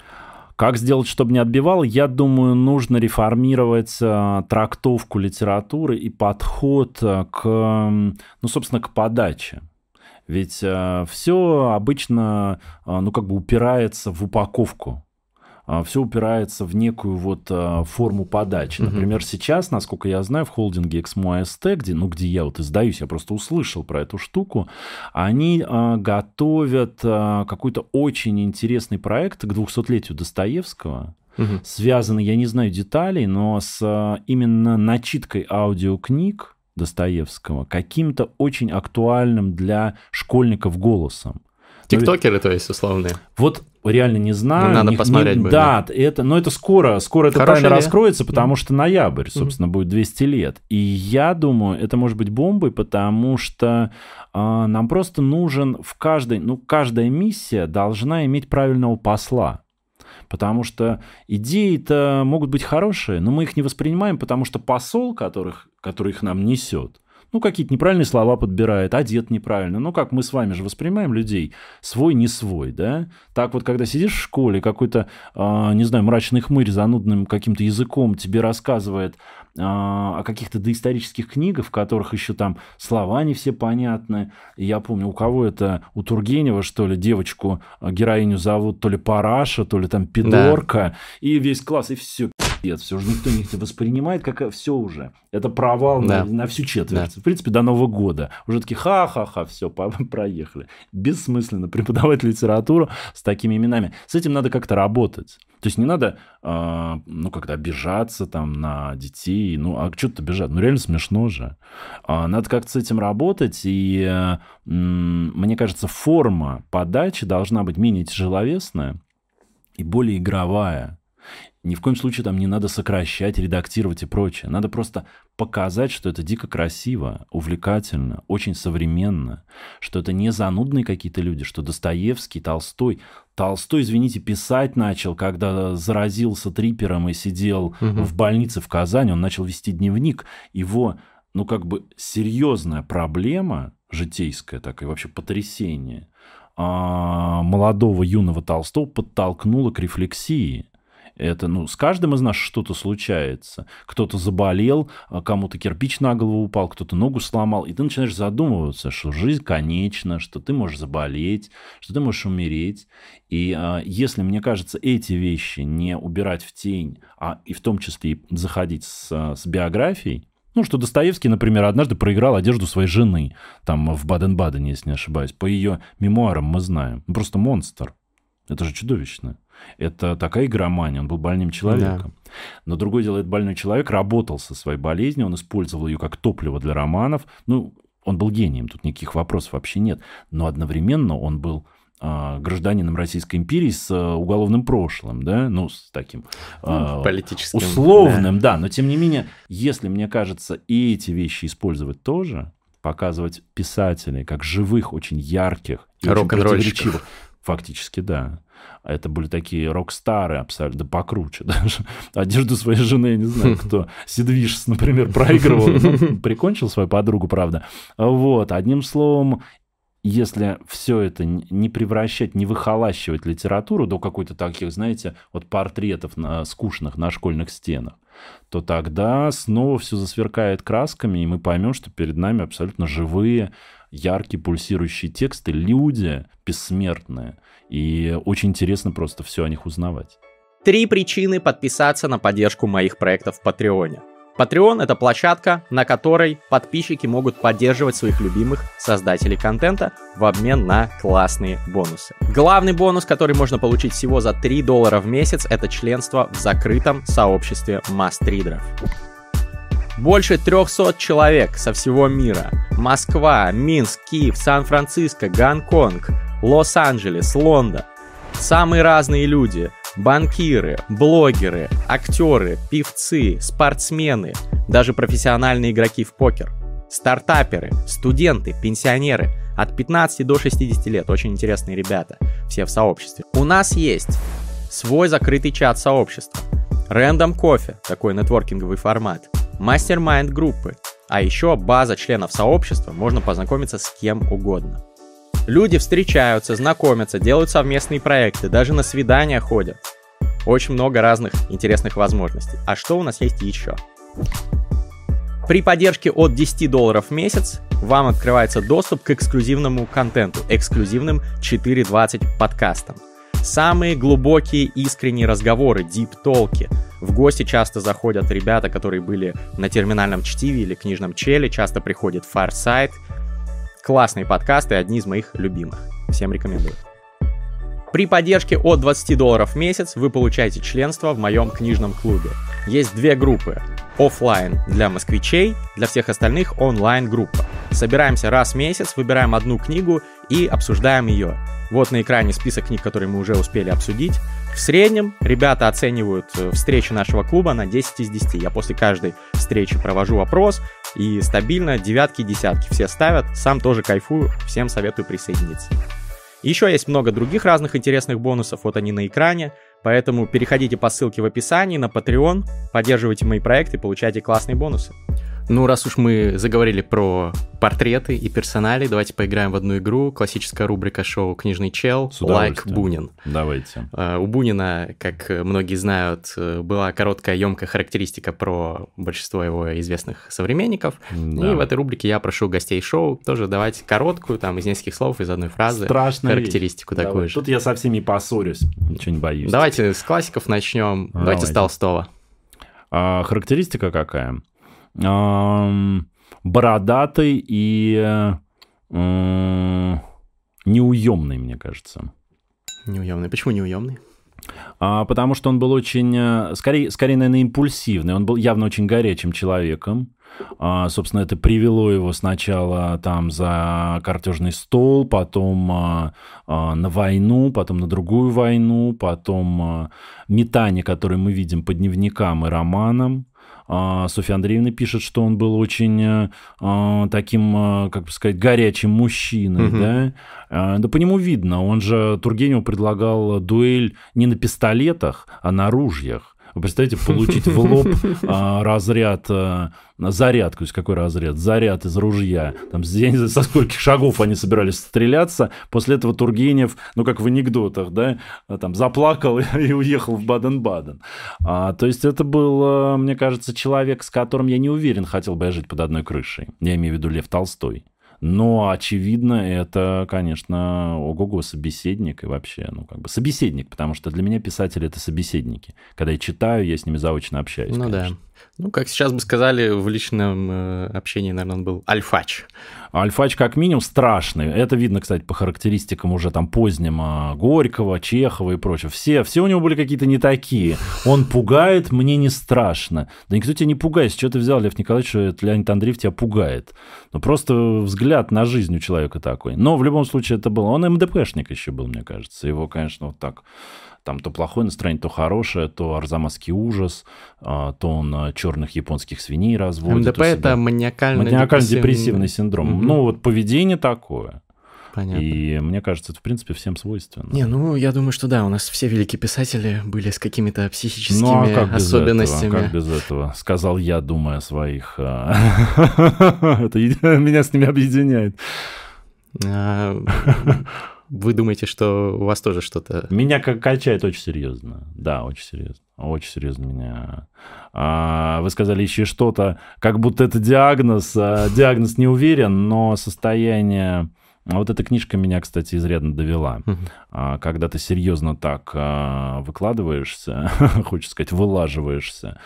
Как сделать, чтобы не отбивал? Я думаю, нужно реформировать э, трактовку литературы и подход э, к, ну, собственно, к подаче. Ведь э, все обычно, э, ну, как бы упирается в упаковку э, все упирается в некую вот э, форму подачи. Например, mm-hmm. сейчас, насколько я знаю, в холдинге Exmo AST, где, ну, где я вот издаюсь, я просто услышал про эту штуку, они э, готовят э, какой-то очень интересный проект к 200-летию Достоевского, угу. связанный, я не знаю деталей, но с э, именно начиткой аудиокниг, Достоевского каким-то очень актуальным для школьников голосом. Тиктокеры, то есть, условные. Вот реально не знаю. Ну, надо не, посмотреть не, будет. Да, да, это, но это скоро, скоро эта тайна раскроется, потому что ноябрь, собственно, будет 200 лет. И я думаю, это может быть бомбой, потому что э, нам просто нужен в каждой, ну, каждая миссия должна иметь правильного посла. Потому что идеи-то могут быть хорошие, но мы их не воспринимаем, потому что посол, которых, который их нам несет, ну, какие-то неправильные слова подбирает, одет неправильно. Ну, как мы с вами же воспринимаем людей, свой, не свой, да? Так вот, когда сидишь в школе, какой-то, э, не знаю, мрачный хмырь занудным каким-то языком тебе рассказывает а, о каких-то доисторических книгах, в которых еще там слова не все понятны. Я помню, у кого это, у Тургенева, что ли, девочку, а, героиню зовут то ли Параша, то ли там Пидорка, да. и весь класс, и все, пиздец, все уже никто не воспринимает, как все уже. Это провал да. на, на всю четверть. Да. В принципе, до Нового года. Уже такие ха-ха-ха, все, *laughs* проехали. Бессмысленно *laughs* преподавать литературу с такими именами. С этим надо как-то работать. То есть не надо, э, ну, как-то обижаться там на детей. Ну, а что-то обижать? Ну, реально смешно же. А, надо как-то с этим работать. И э, мне кажется, форма подачи должна быть менее тяжеловесная и более игровая. Ни в коем случае там не надо сокращать, редактировать и прочее. Надо просто показать, что это дико красиво, увлекательно, очень современно, что это не занудные какие-то люди, что Достоевский, Толстой. Толстой, извините, писать начал, когда заразился трипером и сидел угу. в больнице в Казани, он начал вести дневник. Его, ну, как бы серьезная проблема житейская такая, вообще потрясение а, молодого юного Толстого подтолкнуло к рефлексии. Это, ну, с каждым из нас что-то случается. Кто-то заболел, а кому-то кирпич на голову упал, кто-то ногу сломал, и ты начинаешь задумываться, что жизнь конечна, что ты можешь заболеть, что ты можешь умереть. И а, если, мне кажется, эти вещи не убирать в тень, а и в том числе заходить с, с биографией, ну, что Достоевский, например, однажды проиграл одежду своей жены, там, в Баден-Бадене, если не ошибаюсь. По ее мемуарам мы знаем. Просто монстр. Это же чудовищно. Это такая игромания, он был больным человеком. Да. Но другое дело, этот больной человек работал со своей болезнью, он использовал ее как топливо для романов. Ну, он был гением, тут никаких вопросов вообще нет. Но одновременно он был э, гражданином Российской империи с э, уголовным прошлым, да, ну, с таким э, политическим. Условным, да. да. Но тем не менее, если, мне кажется, и эти вещи использовать тоже, показывать писателей как живых, очень ярких противоречивых. Фактически, да. А это были такие рок-стары абсолютно, да покруче даже. Одежду своей жены, я не знаю, *laughs* кто. Сидвиш, например, проигрывал. Ну, *laughs* прикончил свою подругу, правда. Вот, одним словом, если все это не превращать, не выхолащивать литературу до какой-то таких, знаете, вот портретов на, скучных на школьных стенах, то тогда снова все засверкает красками, и мы поймем, что перед нами абсолютно живые, яркие, пульсирующие тексты, люди бессмертные. И очень интересно просто все о них узнавать. Три причины подписаться на поддержку моих проектов в Патреоне. Patreon — это площадка, на которой подписчики могут поддерживать своих любимых создателей контента в обмен на классные бонусы. Главный бонус, который можно получить всего за 3 доллара в месяц, это членство в закрытом сообществе мастридеров. Больше 300 человек со всего мира. Москва, Минск, Киев, Сан-Франциско, Гонконг, Лос-Анджелес, Лондон. Самые разные люди. Банкиры, блогеры, актеры, певцы, спортсмены, даже профессиональные игроки в покер. Стартаперы, студенты, пенсионеры от 15 до 60 лет. Очень интересные ребята, все в сообществе. У нас есть свой закрытый чат сообщества. Random кофе, такой нетворкинговый формат мастер-майнд группы, а еще база членов сообщества, можно познакомиться с кем угодно. Люди встречаются, знакомятся, делают совместные проекты, даже на свидания ходят. Очень много разных интересных возможностей. А что у нас есть еще? При поддержке от 10 долларов в месяц вам открывается доступ к эксклюзивному контенту, эксклюзивным 4.20 подкастам. Самые глубокие искренние разговоры, deep talk и. В гости часто заходят ребята, которые были на терминальном чтиве или книжном челе, часто приходит Farsight. Классные подкасты, одни из моих любимых. Всем рекомендую. При поддержке от 20 долларов в месяц вы получаете членство в моем книжном клубе. Есть две группы. Оффлайн для москвичей, для всех остальных онлайн группа. Собираемся раз в месяц, выбираем одну книгу и обсуждаем ее. Вот на экране список книг, которые мы уже успели обсудить. В среднем ребята оценивают э, встречи нашего клуба на 10 из 10. Я после каждой встречи провожу опрос, и стабильно девятки, десятки все ставят. Сам тоже кайфую, всем советую присоединиться. Еще есть много других разных интересных бонусов, вот они на экране. Поэтому переходите по ссылке в описании на Patreon, поддерживайте мои проекты, получайте классные бонусы. Ну, раз уж мы заговорили про портреты и персонали, давайте поиграем в одну игру. Классическая рубрика шоу «Книжный чел» «Лайк like Бунин». Давайте. Uh, у Бунина, как многие знают, была короткая, емкая характеристика про большинство его известных современников. Да. И в этой рубрике я прошу гостей шоу тоже давать короткую, там, из нескольких слов, из одной фразы Страшная характеристику вещь. такую Давай. же. Тут я со всеми поссорюсь, ничего не боюсь. Давайте с классиков начнем. Давайте, давайте с Толстого. А, характеристика какая? Бородатый и неуемный, мне кажется. Неуемный. Почему неуемный? А, потому что он был очень, э, скорее, скорее, наверное, импульсивный. Он был явно очень горячим человеком. А, собственно, это привело его сначала там за картежный стол, потом а, а, на войну, потом на другую войну, потом а, метание, которое мы видим по дневникам и романам. А, Софья Андреевна пишет, что он был очень э, а, таким, э, как бы сказать, горячим мужчиной, угу. да. А, да по нему видно, он же Тургеневу предлагал дуэль не на пистолетах, а на ружьях. Вы представляете, получить в лоб а, разряд, а, заряд, то есть какой разряд? Заряд из ружья. Там, я со скольких шагов они собирались стреляться. После этого Тургенев, ну, как в анекдотах, да, там, заплакал *laughs* и уехал в Баден-Баден. А, то есть это был, а, мне кажется, человек, с которым я не уверен, хотел бы я жить под одной крышей. Я имею в виду Лев Толстой. Но, очевидно, это, конечно, ого-го, собеседник и вообще, ну, как бы собеседник, потому что для меня писатели — это собеседники. Когда я читаю, я с ними заочно общаюсь, Ну конечно. да. Ну, как сейчас бы сказали, в личном э, общении, наверное, он был альфач. Альфач как минимум страшный. Это видно, кстати, по характеристикам уже там поздним а, Горького, Чехова и прочего. Все, все у него были какие-то не такие. Он пугает, мне не страшно. Да никто тебя не пугает. С чего ты взял, Лев Николаевич, что Леонид Андреев тебя пугает? Ну, просто взгляд на жизнь у человека такой. Но в любом случае это было. Он МДПшник еще был, мне кажется. Его, конечно, вот так там то плохое настроение, то хорошее, то арзамасский ужас, а, то он а, черных японских свиней разводит. МДП это маниакально маниакально-депрессивный синдром. Угу. Ну, вот поведение такое. Понятно. И мне кажется, это, в принципе, всем свойственно. Не, ну, я думаю, что да, у нас все великие писатели были с какими-то психическими ну, а как особенностями. Этого? Как без этого? Сказал я, думая о своих... А, *laughs* это *laughs* меня с ними объединяет. Вы думаете, что у вас тоже что-то... Меня как качает очень серьезно. Да, очень серьезно. Очень серьезно меня. А, вы сказали еще что-то, как будто это диагноз. А, диагноз не уверен, но состояние... А вот эта книжка меня, кстати, изрядно довела. А, когда ты серьезно так а, выкладываешься, *laughs* хочется сказать, вылаживаешься,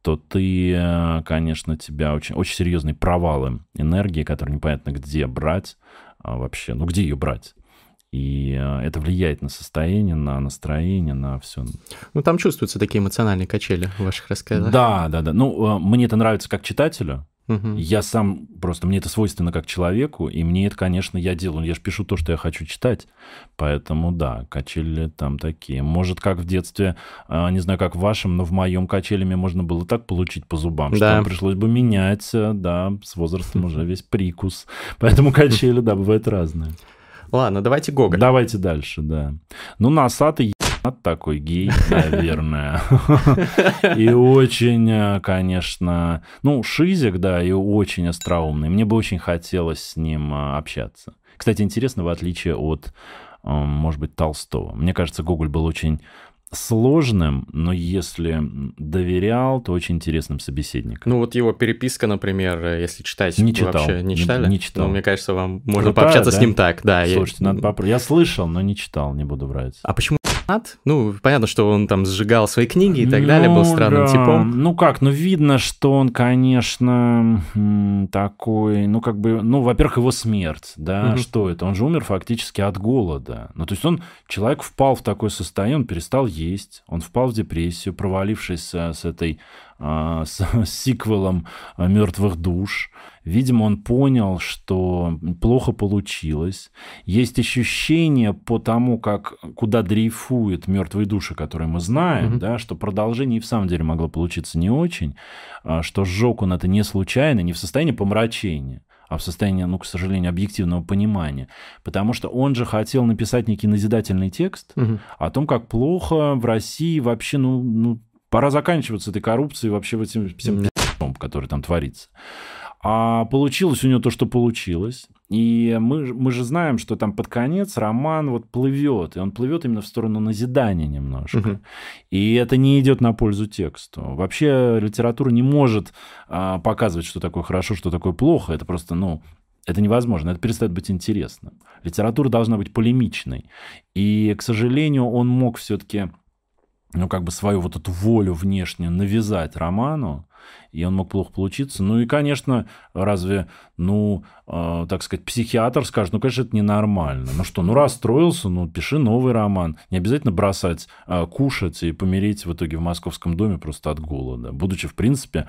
то ты, э, конечно, тебя очень, очень серьезные провалы энергии, которые непонятно где брать а вообще, ну где ее брать. И э, это влияет на состояние, на настроение, на все. Ну, там чувствуются такие эмоциональные качели в ваших рассказах. Да, да, да. Ну, мне это нравится как читателю, Угу. Я сам просто, мне это свойственно как человеку, и мне это, конечно, я делаю. Я же пишу то, что я хочу читать. Поэтому, да, качели там такие. Может, как в детстве, а, не знаю, как в вашем, но в моем качелями можно было так получить по зубам, да. что пришлось бы менять, да, с возрастом *laughs* уже весь прикус. Поэтому качели, да, бывают разные. Ладно, давайте Гоголь. Давайте дальше, да. Ну, носатый такой гей, наверное. И очень, э, конечно, ну, шизик, да, и очень остроумный. Мне бы очень хотелось с ним э, общаться. Кстати, интересно, в отличие от, э, может быть, Толстого. Мне кажется, Гоголь был очень сложным, но если доверял, то очень интересным собеседником. Ну вот его переписка, например, если читать, не читал, вообще не читали? Не, не читал. Ну, мне кажется, вам можно Крутая, пообщаться да? с ним так, да. Слушайте, я... надо попробовать. Я слышал, но не читал, не буду врать. А почему. Ну, понятно, что он там сжигал свои книги и так ну, далее, был странным да. типом. Ну как, ну видно, что он, конечно, такой, ну как бы, ну, во-первых, его смерть, да, угу. что это? Он же умер фактически от голода. Ну, то есть он, человек впал в такое состояние, он перестал есть, он впал в депрессию, провалившись с этой с, *laughs* с сиквелом «Мертвых душ». Видимо, он понял, что плохо получилось. Есть ощущение по тому, как, куда дрейфуют мертвые души, которые мы знаем, mm-hmm. да, что продолжение и в самом деле могло получиться не очень, а, что сжег он это не случайно, не в состоянии помрачения а в состоянии, ну, к сожалению, объективного понимания. Потому что он же хотел написать некий назидательный текст угу. о том, как плохо в России вообще, ну, ну пора заканчиваться этой коррупцией вообще этим всем который там творится. А получилось у него то, что получилось. И мы, мы же знаем, что там под конец роман вот плывет, и он плывет именно в сторону назидания немножко. Угу. И это не идет на пользу тексту. Вообще литература не может а, показывать, что такое хорошо, что такое плохо. Это просто, ну, это невозможно, это перестает быть интересным. Литература должна быть полемичной. И, к сожалению, он мог все-таки ну, как бы свою вот эту волю внешнюю навязать роману, и он мог плохо получиться. Ну и, конечно, разве, ну, э, так сказать, психиатр скажет, ну, конечно, это ненормально. Ну что, ну, расстроился, ну, пиши новый роман. Не обязательно бросать, э, кушать и помереть в итоге в московском доме просто от голода. Будучи, в принципе,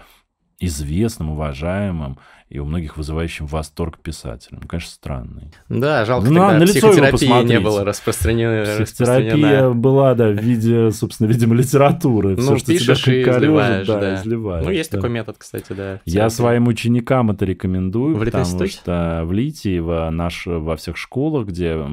известным, уважаемым и у многих вызывающим восторг писателем. Конечно, странный. Да, жалко, ну, тогда на психотерапия не было распространена. Психотерапия была, да, в виде, собственно, видимо, литературы. Ну, Все, что пишешь тебя и изливаешь, да, да. изливаешь. Ну, есть да. такой метод, кстати, да. Я своим ученикам это рекомендую, в потому что в Литиево, наш, во всех школах, где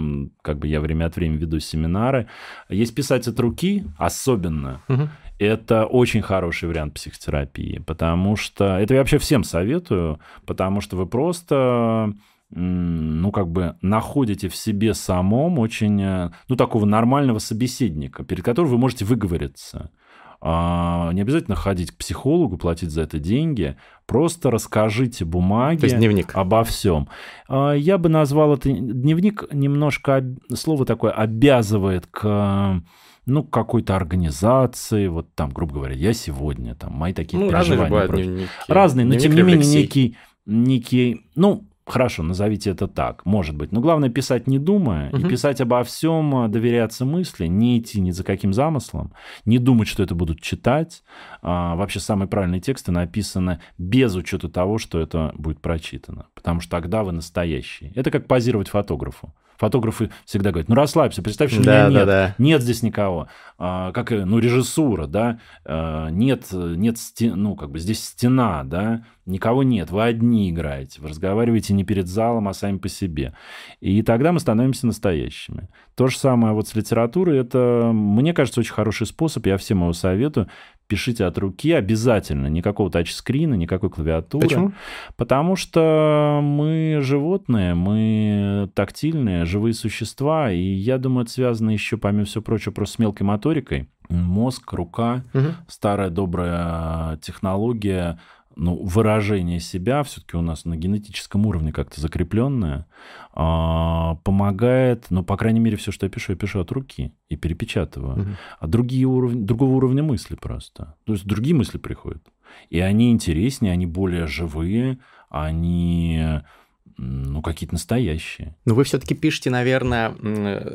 как бы я время от времени веду семинары, есть писать от руки, особенно. Угу это очень хороший вариант психотерапии, потому что это я вообще всем советую, потому что вы просто ну, как бы находите в себе самом очень, э, ну, такого нормального собеседника, перед которым вы можете выговориться. А, не обязательно ходить к психологу, платить за это деньги. Просто расскажите бумаги дневник. обо всем. А, я бы назвал это дневник немножко слово такое обязывает к ну, какой-то организации, вот там, грубо говоря, я сегодня, там, мои такие ну, переживания. Разные, бывают дневники. разные но тем не менее некий, некий, ну, Хорошо, назовите это так, может быть. Но главное писать не думая, угу. и писать обо всем, доверяться мысли, не идти ни за каким замыслом, не думать, что это будут читать. А, вообще самые правильные тексты написаны без учета того, что это будет прочитано. Потому что тогда вы настоящий. Это как позировать фотографу. Фотографы всегда говорят, ну расслабься, представь, что да, меня нет, да, нет здесь никого. А, как, ну, режиссура, да, а, нет, нет, стен, ну, как бы здесь стена, да, никого нет, вы одни играете, вы разговариваете не перед залом, а сами по себе. И тогда мы становимся настоящими. То же самое вот с литературой, это, мне кажется, очень хороший способ, я всем его советую, пишите от руки обязательно, никакого тачскрина, никакой клавиатуры. Почему? Потому что мы животные, мы тактильные, живые существа, и я думаю, это связано еще, помимо всего прочего, просто с мелкой моторикой. Мозг, рука, угу. старая добрая технология ну, выражение себя все-таки у нас на генетическом уровне как-то закрепленное, а, помогает, ну, по крайней мере, все, что я пишу, я пишу от руки и перепечатываю. Угу. А другие уровни, другого уровня мысли просто. То есть другие мысли приходят. И они интереснее, они более живые, они ну, какие-то настоящие. Ну, вы все-таки пишете, наверное,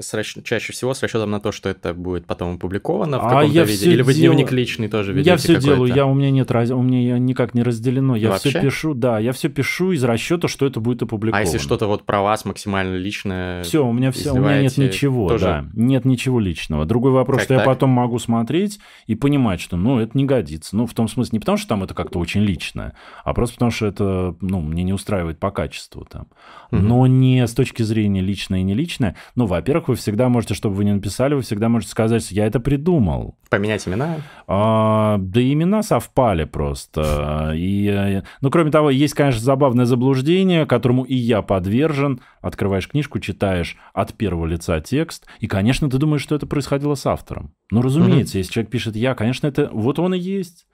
с расч... чаще всего с расчетом на то, что это будет потом опубликовано в а каком-то виде? Или вы дел... дневник личный тоже ведете? Я все делаю, я, у меня нет, раз... у меня никак не разделено. Я Вообще? все пишу, да, я все пишу из расчета, что это будет опубликовано. А если что-то вот про вас максимально личное? Все, у меня все, у меня нет ничего, тоже... да, нет ничего личного. Другой вопрос, как что так? я потом могу смотреть и понимать, что, ну, это не годится. Ну, в том смысле, не потому что там это как-то очень личное, а просто потому что это, ну, мне не устраивает по качеству там. Угу. Но не с точки зрения личное и не личное. Ну, во-первых, вы всегда можете, чтобы вы не написали, вы всегда можете сказать, что я это придумал. Поменять имена? А, да имена совпали просто. И, ну, кроме того, есть, конечно, забавное заблуждение, которому и я подвержен. Открываешь книжку, читаешь от первого лица текст, и, конечно, ты думаешь, что это происходило с автором. Ну, разумеется, если человек пишет «я», конечно, это вот он и есть.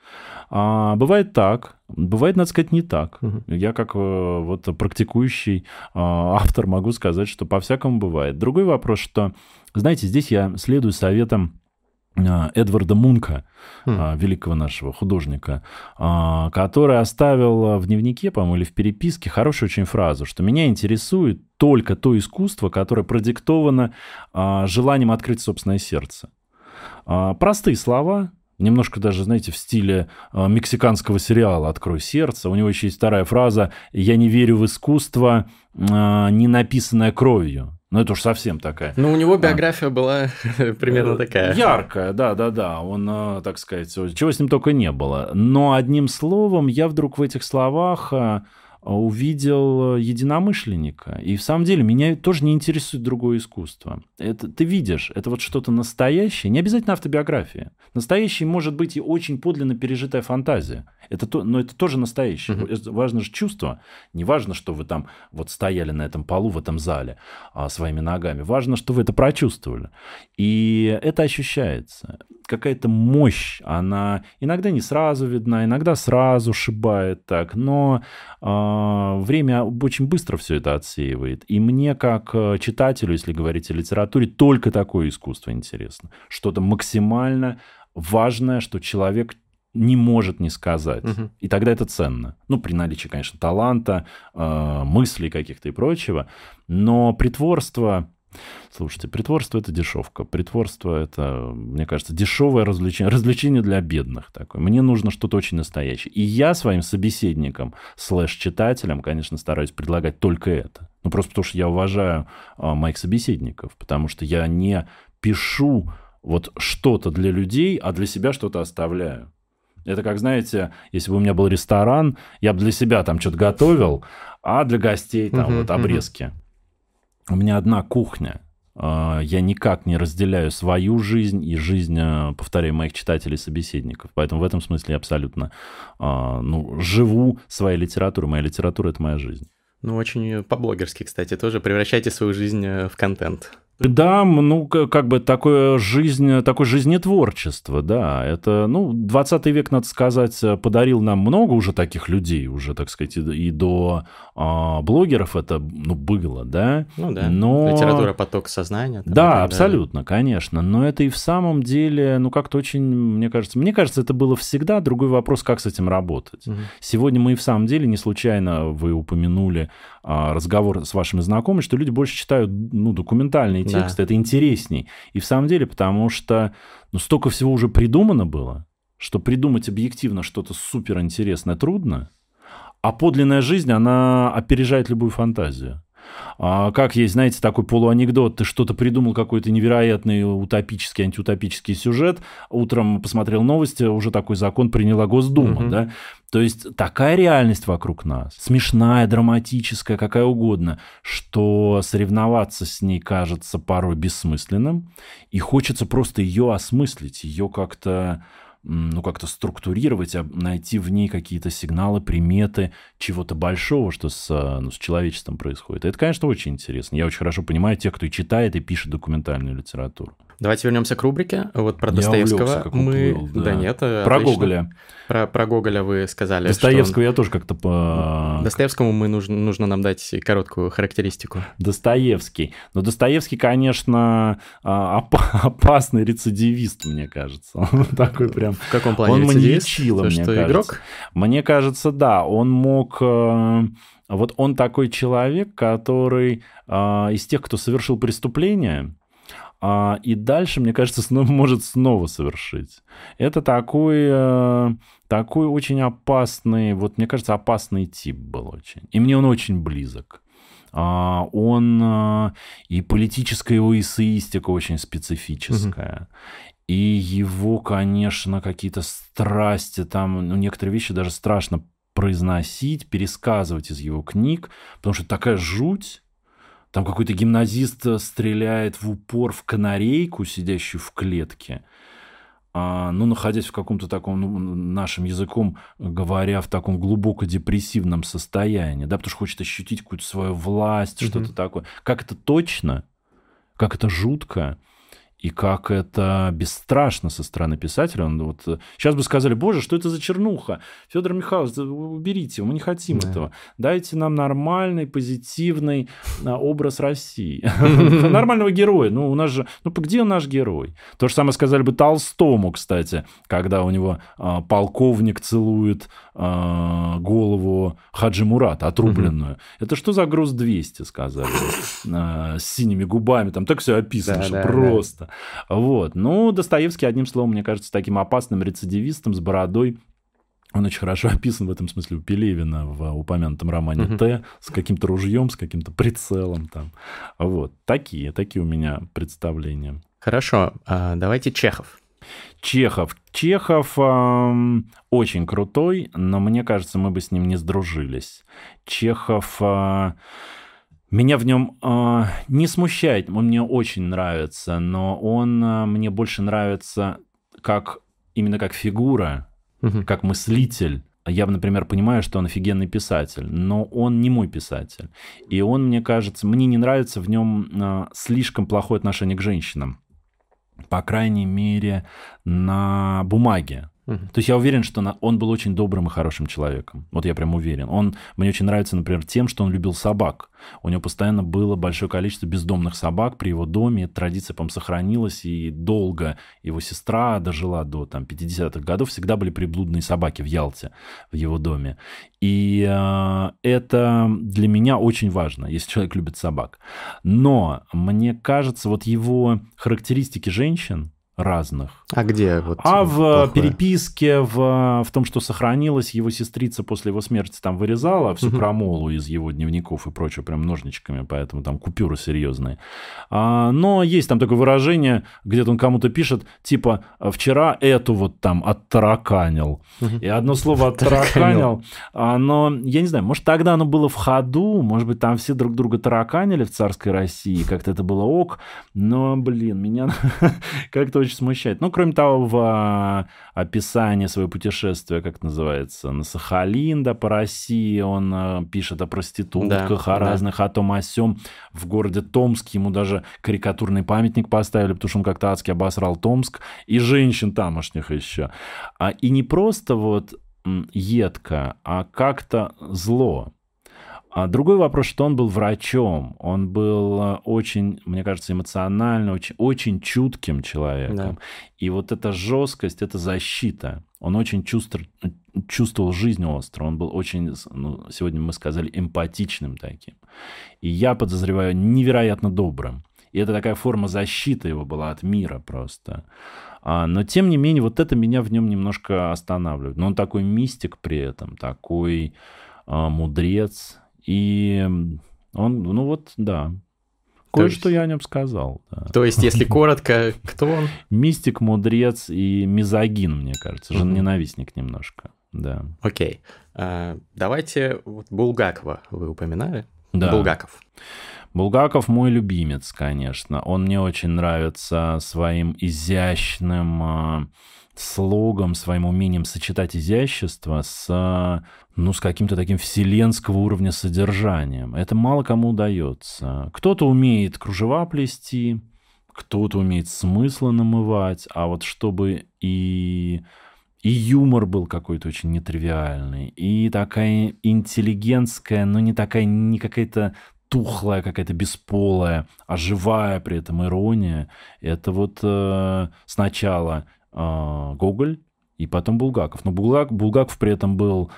А, бывает так, бывает, надо сказать, не так. Угу. Я как э, вот практикующий а, автор могу сказать, что по-всякому бывает. Другой вопрос, что, знаете, здесь я следую советам а, Эдварда Мунка, mm. великого нашего художника, который оставил в дневнике, по-моему, или в переписке хорошую очень фразу, что меня интересует только то искусство, которое продиктовано желанием открыть собственное сердце. Простые слова, немножко даже, знаете, в стиле э, мексиканского сериала «Открой сердце». У него еще есть вторая фраза «Я не верю в искусство, э, не написанное кровью». Ну, это уж совсем такая. Ну, у него а. биография а, была *laughs* примерно такая. Яркая, да-да-да. Он, э, так сказать, чего с ним только не было. Но одним словом, я вдруг в этих словах увидел э, единомышленника. И в самом деле меня тоже не интересует другое искусство. Это ты видишь, это вот что-то настоящее, не обязательно автобиография. Настоящий может быть и очень подлинно пережитая фантазия. Это то, но это тоже настоящее. Uh-huh. Важно же чувство. Не важно, что вы там вот стояли на этом полу в этом зале а, своими ногами. Важно, что вы это прочувствовали. И это ощущается. Какая-то мощь, она иногда не сразу видна, иногда сразу шибает так, но а, время очень быстро все это отсеивает. И мне, как э, читателю, если говорить о литературе, только такое искусство интересно. Что-то максимально важное, что человек не может не сказать. Угу. И тогда это ценно. Ну, при наличии, конечно, таланта, э, мыслей каких-то и прочего. Но притворство... Слушайте, притворство это дешевка. Притворство это, мне кажется, дешевое развлечение. Развлечение для бедных такое. Мне нужно что-то очень настоящее. И я своим собеседникам, слэш-читателям, конечно, стараюсь предлагать только это. Ну, просто потому что я уважаю э, моих собеседников. Потому что я не пишу вот что-то для людей, а для себя что-то оставляю. Это как, знаете, если бы у меня был ресторан, я бы для себя там что-то готовил, а для гостей там uh-huh, вот обрезки. Uh-huh. У меня одна кухня. А, я никак не разделяю свою жизнь и жизнь, а, повторяю, моих читателей и собеседников. Поэтому в этом смысле я абсолютно а, ну, живу своей литературой. Моя литература — это моя жизнь. Ну, очень по-блогерски, кстати, тоже. Превращайте свою жизнь э, в контент. Да, ну, как бы такое жизнь, такое жизнетворчество, да. Это, ну, 20 век, надо сказать, подарил нам много уже таких людей, уже, так сказать, и до а, блогеров это, ну, было, да. Ну, да. Но... Литература поток сознания. Там, да, абсолютно, конечно. Но это и в самом деле, ну, как-то очень, мне кажется, мне кажется, это было всегда. Другой вопрос, как с этим работать. Угу. Сегодня мы и в самом деле, не случайно вы упомянули разговор с вашими знакомыми, что люди больше читают, ну, документальные текст, да. это интересней. И в самом деле, потому что ну, столько всего уже придумано было, что придумать объективно что-то суперинтересное трудно, а подлинная жизнь, она опережает любую фантазию. А как есть, знаете, такой полуанекдот, ты что-то придумал, какой-то невероятный утопический, антиутопический сюжет, утром посмотрел новости, уже такой закон приняла Госдума, угу. да, то есть такая реальность вокруг нас, смешная, драматическая, какая угодно, что соревноваться с ней кажется порой бессмысленным, и хочется просто ее осмыслить, ее как-то ну, как-то структурировать, а найти в ней какие-то сигналы, приметы чего-то большого, что с, ну, с человечеством происходит. Это, конечно, очень интересно. Я очень хорошо понимаю тех, кто и читает, и пишет документальную литературу. Давайте вернемся к рубрике. Вот про Достоевского увлекся, мы... уплыл, да. да. нет, Про отлично. Гоголя. Про, про Гоголя вы сказали, Достоевского я тоже как-то по... Достоевскому мы нужно, нужно нам дать короткую характеристику. Достоевский. Но Достоевский, конечно, а, оп- *laughs* опасный рецидивист, мне кажется. *laughs* Он такой прям... В каком плане Он маньячило, мне что кажется. игрок? Мне кажется, да, он мог... э, Вот он такой человек, который а, из тех, кто совершил преступление, а, и дальше, мне кажется, снова, *laughs* может снова совершить. Это такой, э, такой очень опасный, вот мне кажется, опасный тип был очень. И мне он очень близок. А, Он э, и политическая его эссеистика очень специфическая. И его, конечно, какие-то страсти, там, ну, некоторые вещи даже страшно произносить, пересказывать из его книг, потому что такая жуть. Там какой-то гимназист э, стреляет в упор в канарейку, сидящую в клетке. А, ну, находясь в каком-то таком, ну, нашим языком говоря, в таком глубоко депрессивном состоянии, да, потому что хочет ощутить какую-то свою власть, Мгм. что-то такое. Как это точно, как это жутко, и как это бесстрашно со стороны писателя. Он вот, э, сейчас бы сказали, боже, что это за чернуха? Федор Михайлович, уберите, мы не хотим Да. этого. Дайте нам нормальный, позитивный а, образ России. *laughs* Нормального героя. Ну, у нас же... Ну, где наш герой? То же самое сказали бы Толстому, кстати, когда у него а, полковник целует голову Хаджи Мурата, отрубленную. Это что за груз 200, сказали. С синими губами. Там так все описано, что просто. Вот. Ну, Достоевский, одним словом, мне кажется, таким опасным рецидивистом с бородой. Он очень хорошо описан в этом смысле у Пелевина в упомянутом романе. Т с каким-то ружьем, с каким-то прицелом там. Вот. Такие, такие у меня представления. Хорошо, а, давайте Чехов. Чехов. Чехов ам, очень крутой, но мне кажется, мы бы с ним не сдружились. Чехов... а, меня в нем а, не смущает, он мне очень нравится, но он а, мне больше нравится как именно как фигура, Мгм. как мыслитель. Я, например, понимаю, что он офигенный писатель, но он не мой писатель. И он, мне кажется, мне не нравится в нем а, слишком плохое отношение к женщинам. По крайней мере, на бумаге. То есть я уверен, что он был очень добрым и хорошим человеком. Вот я прям уверен. Он мне очень нравится, например, тем, что он любил собак. У него постоянно было большое количество бездомных собак при его доме. Эта традиция, по сохранилась, и долго его сестра дожила до там, 50-х годов. Всегда были приблудные собаки в Ялте, в его доме. И э, это для меня очень важно, если человек любит собак. Но мне кажется, вот его характеристики женщин разных, А где вот а в плохое? переписке, в, в том, что сохранилось, его сестрица после его смерти там вырезала всю Мгм. крамолу из его дневников и прочее, прям ножничками, поэтому там купюры серьезные. А, но есть там такое выражение, где-то он кому-то пишет, типа, вчера эту вот там оттараканил. Мгм. И одно слово оттараканил, оно, я не знаю, может, тогда оно было в ходу, может быть, там все друг друга тараканили в царской России, как-то это было ок, но, блин, меня *laughs* как-то очень смущает. Ну, кроме того, в а, описании своего путешествия, как называется, на Сахалин, да, по России, он а, пишет о проститутках, Да, о да. разных, о том, о сём. В городе Томск ему даже карикатурный памятник поставили, потому что он как-то адски обосрал Томск, и женщин тамошних еще. А, и не просто вот едко, а как-то зло. А другой вопрос, что он был врачом. Он был э, очень, мне кажется, эмоционально, очень, очень чутким человеком. Да. И вот эта жесткость, это защита. Он очень чувствовал, чувствовал жизнь остро. Он был очень, ну, сегодня мы сказали, эмпатичным таким. И я подозреваю, невероятно добрым. И это такая форма защиты его была от мира просто. А, но тем не менее, вот это меня в нем немножко останавливает. Но он такой мистик при этом, такой а, мудрец. И он, ну вот, да. Кое-что есть- я о нем сказал. да. То есть, если *laughs* коротко, кто он? Мистик, мудрец и мизогин, мне кажется. Женоненавистник немножко. Да. Окей. А, Давайте вот Булгакова вы упоминали. да. Булгаков. Булгаков мой любимец, конечно. Он мне очень нравится своим изящным а, слогом, своим умением сочетать изящество с, а, ну, с каким-то таким вселенского уровня содержанием. Это мало кому удается. Кто-то умеет кружева плести, кто-то умеет смысла намывать, а вот чтобы и и юмор был какой-то очень нетривиальный, и такая интеллигентская, но не такая, не какая-то тухлая, какая-то бесполая, а при этом ирония. Это вот э, сначала Гоголь, и потом Булгаков. Но Булгак, Булгаков при этом был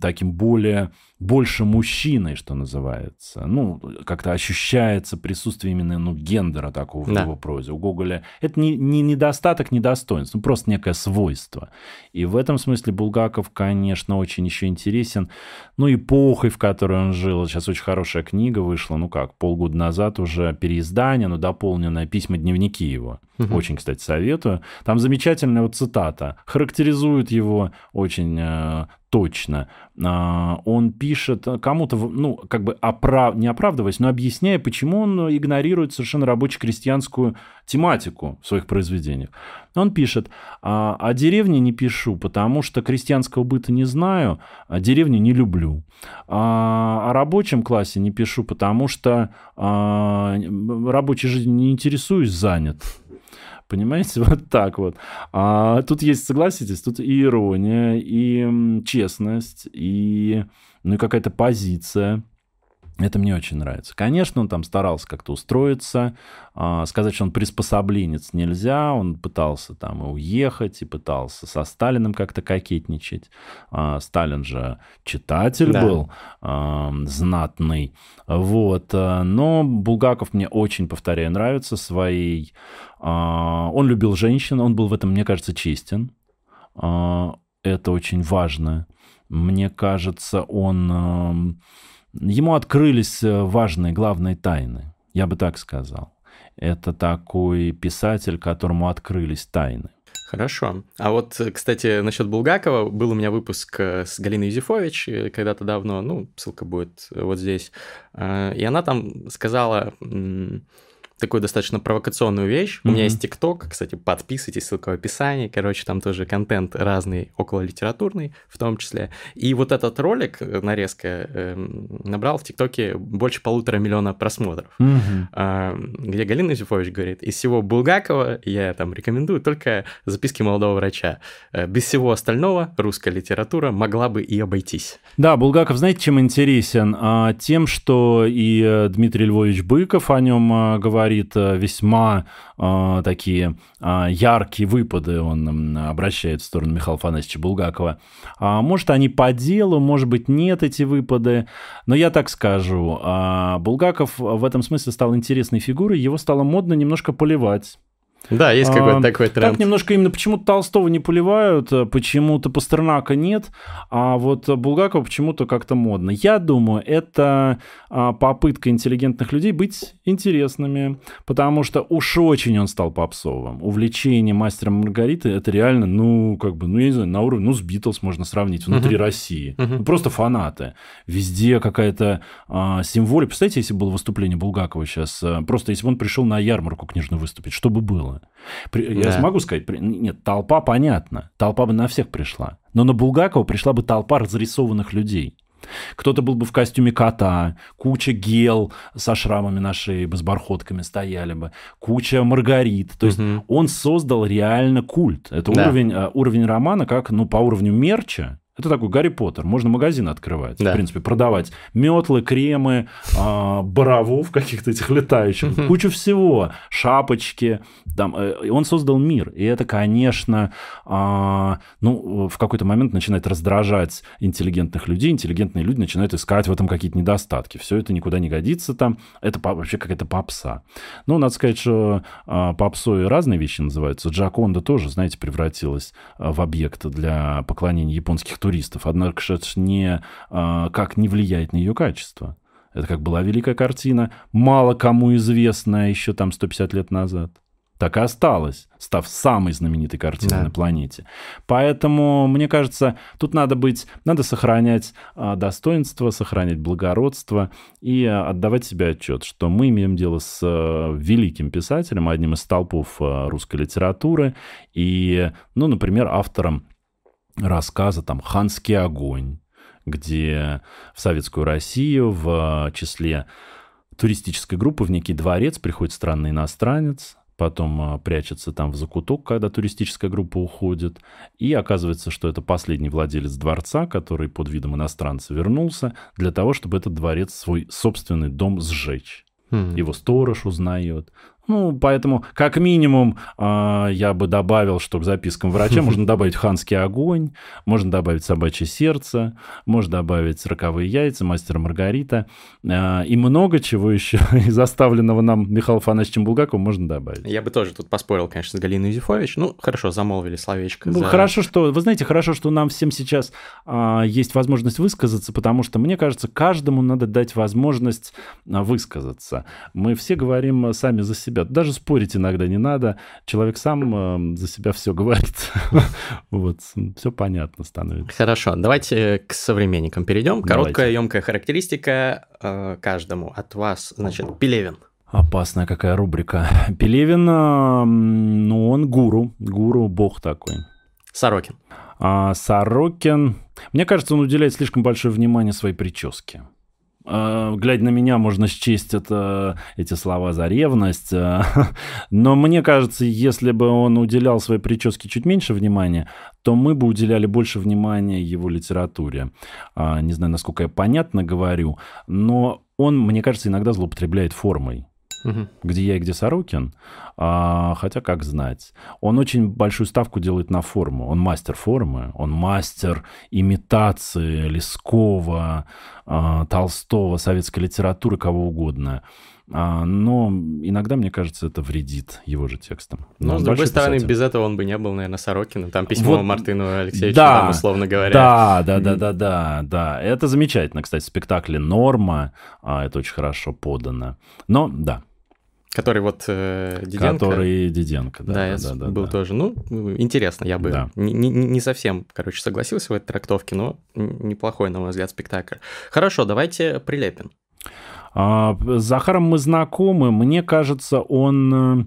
таким более больше мужчиной, что называется. Ну, как-то ощущается присутствие именно ну, гендера такого да. в его прозе. У Гоголя это не, не недостаток, не достоинство, ну, просто некое свойство. И в этом смысле Булгаков, конечно, очень еще интересен. Ну, эпохой, в которой он жил. Сейчас очень хорошая книга вышла, ну как, полгода назад уже переиздание, но дополненное письма-дневники его. Угу. Очень, кстати, советую. Там замечательная вот цитата. Характеризует его очень э, точно. А, он пишет кому-то, ну, как бы оправ... не оправдываясь, но объясняя, почему он игнорирует совершенно рабоче-крестьянскую тематику в своих произведениях. Он пишет, «А, о деревне не пишу, потому что крестьянского быта не знаю, а деревню не люблю. А о рабочем классе не пишу, потому что а, рабочей жизнью не интересуюсь, занят. Понимаете, *laughs* вот так вот. А тут есть, согласитесь, тут и ирония, и честность, и, ну, и какая-то позиция. Это мне очень нравится. Конечно, он там старался как-то устроиться. А, сказать, что он приспособленец нельзя. Он пытался там и уехать, и пытался со Сталиным как-то кокетничать. А, Сталин же читатель да. был а, знатный. Вот. Но Булгаков мне очень, повторяю, нравится своей... Он любил женщин, он был в этом, мне кажется, честен. Это очень важно. Мне кажется, он Ему открылись э, важные, главные тайны, я бы так сказал. Это такой писатель, которому открылись тайны. Хорошо. А вот, кстати, насчет Булгакова, был у меня выпуск э, с Галиной Юзефович э, когда-то давно, ну, ссылка будет вот здесь, и она там сказала такую достаточно провокационную вещь. Mm-hmm. У меня есть ТикТок, кстати, подписывайтесь, ссылка в описании. Короче, там тоже контент разный, около литературный в том числе. И вот этот ролик, э, нарезка, э, набрал в ТикТоке больше полутора миллиона просмотров. Mm-hmm. Э, где Галина Юзефович говорит, из всего Булгакова я там рекомендую только записки молодого врача. Э, без всего остального русская литература могла бы и обойтись. Да, Булгаков, знаете, чем интересен? А, тем, что и э, Дмитрий Львович Быков о нем а, говорит, говорит э, весьма э, такие э, яркие выпады, он обращает в сторону Михаила Афанасьевича Булгакова. А, может, они по делу, может быть, нет эти выпады, но я так скажу, э, Булгаков в этом смысле стал интересной фигурой, его стало модно немножко поливать. Да, есть какой-то а, такой тренд. Так немножко именно почему-то Толстого не поливают, э, почему-то Пастернака нет, а вот Булгакова почему-то как-то модно. Я думаю, это а, попытка интеллигентных людей быть интересными, потому что уж очень он стал попсовым. Увлечение мастером Маргариты это реально, ну, как бы, ну, я не знаю, на уровне, ну, с Битлз можно сравнить внутри uh-huh. России. Uh-huh. Ну, просто фанаты. Везде какая-то а, символика. Представляете, если было выступление Булгакова сейчас, э, просто если бы он пришел на ярмарку книжную выступить, что бы было? Было. Я да. смогу сказать, нет, толпа понятно, толпа бы на всех пришла. Но на Булгакова пришла бы толпа разрисованных людей. Кто-то был бы в костюме кота, куча гел со шрамами на шее бы, с бархотками стояли бы, куча маргарит. То есть угу. он создал реально культ. Это да. уровень, э, уровень романа, как ну, по уровню мерча, это такой Гарри Поттер. Можно магазин открывать, да. в принципе, продавать метлы, кремы, э, боровов каких-то этих летающих, кучу всего, шапочки. Там, э, он создал мир. И это, конечно, э, ну, в какой-то момент начинает раздражать интеллигентных людей. Интеллигентные люди начинают искать в этом какие-то недостатки. Все это никуда не годится там. Это вообще какая-то попса. Ну, надо сказать, что э, попсой разные вещи называются. Джаконда тоже, знаете, превратилась в объект для поклонения японских туристов. Однако это не, а, как не влияет на ее качество. Это как была великая картина, мало кому известная еще там 150 лет назад. Так и осталось, став самой знаменитой картиной да. на планете. Поэтому, мне кажется, тут надо быть, надо сохранять а, достоинство, сохранять благородство и а, отдавать себе отчет, что мы имеем дело с великим писателем, одним из столпов а, русской литературы, и, ну, например, автором рассказа там «Ханский огонь», где в Советскую Россию в числе туристической группы в некий дворец приходит странный иностранец, потом а, прячется там в закуток, когда туристическая группа уходит, и оказывается, что это последний владелец дворца, который под видом иностранца вернулся для того, чтобы этот дворец, свой собственный дом сжечь. Mm-hmm. Его сторож узнает. Ну, поэтому, как минимум, э, я бы добавил, что к запискам врача *laughs* можно добавить ханский огонь, можно добавить собачье сердце, можно добавить роковые яйца, мастера Маргарита, э, и много чего еще *laughs* из оставленного нам Михаилом Афанасьевичем Булгаковым можно добавить. Я бы тоже тут поспорил, конечно, с Галиной Юзефович. Ну, хорошо, замолвили словечко. Ну, за... хорошо, что, вы знаете, хорошо, что нам всем сейчас э, есть возможность высказаться, потому что, мне кажется, каждому надо дать возможность высказаться. Мы все говорим сами за себя себя. Даже спорить иногда не надо. Человек сам э, за себя все говорит. *laughs* вот, все понятно становится. Хорошо, давайте к современникам перейдем. Короткая, емкая характеристика э, каждому. От вас, значит, Пелевин. Опасная какая рубрика. *laughs* Пелевин, э, ну, он гуру. Гуру, бог такой. Сорокин. А, Сорокин... Мне кажется, он уделяет слишком большое внимание своей прическе. А, глядя на меня, можно счесть это, эти слова за ревность. А, *laughs* но мне кажется, если бы он уделял своей прическе чуть меньше внимания, то мы бы уделяли больше внимания его литературе. А, не знаю, насколько я понятно говорю, но он, мне кажется, иногда злоупотребляет формой угу. где я и где Сорокин. А, хотя, как знать. Он очень большую ставку делает на форму. Он мастер формы, он мастер имитации Лескова, а, Толстого, советской литературы, кого угодно. А, но иногда, мне кажется, это вредит его же текстам. Но, но с другой стороны, писатель. без этого он бы не был, наверное, Сорокиным. Там письмо вот, Мартыну Алексеевичу, да, там, условно говоря. Да, да, да, да, да, да. Это замечательно, кстати, в спектакле «Норма». А, это очень хорошо подано. Но, да, Который вот э, Диденко. Который Диденко, да. Да, я да, да, был да. тоже. Ну, интересно, я бы да. не, не, не совсем, короче, согласился в этой трактовке, но неплохой, на мой взгляд, спектакль. Хорошо, давайте Прилепин. А, с Захаром мы знакомы. Мне кажется, он э,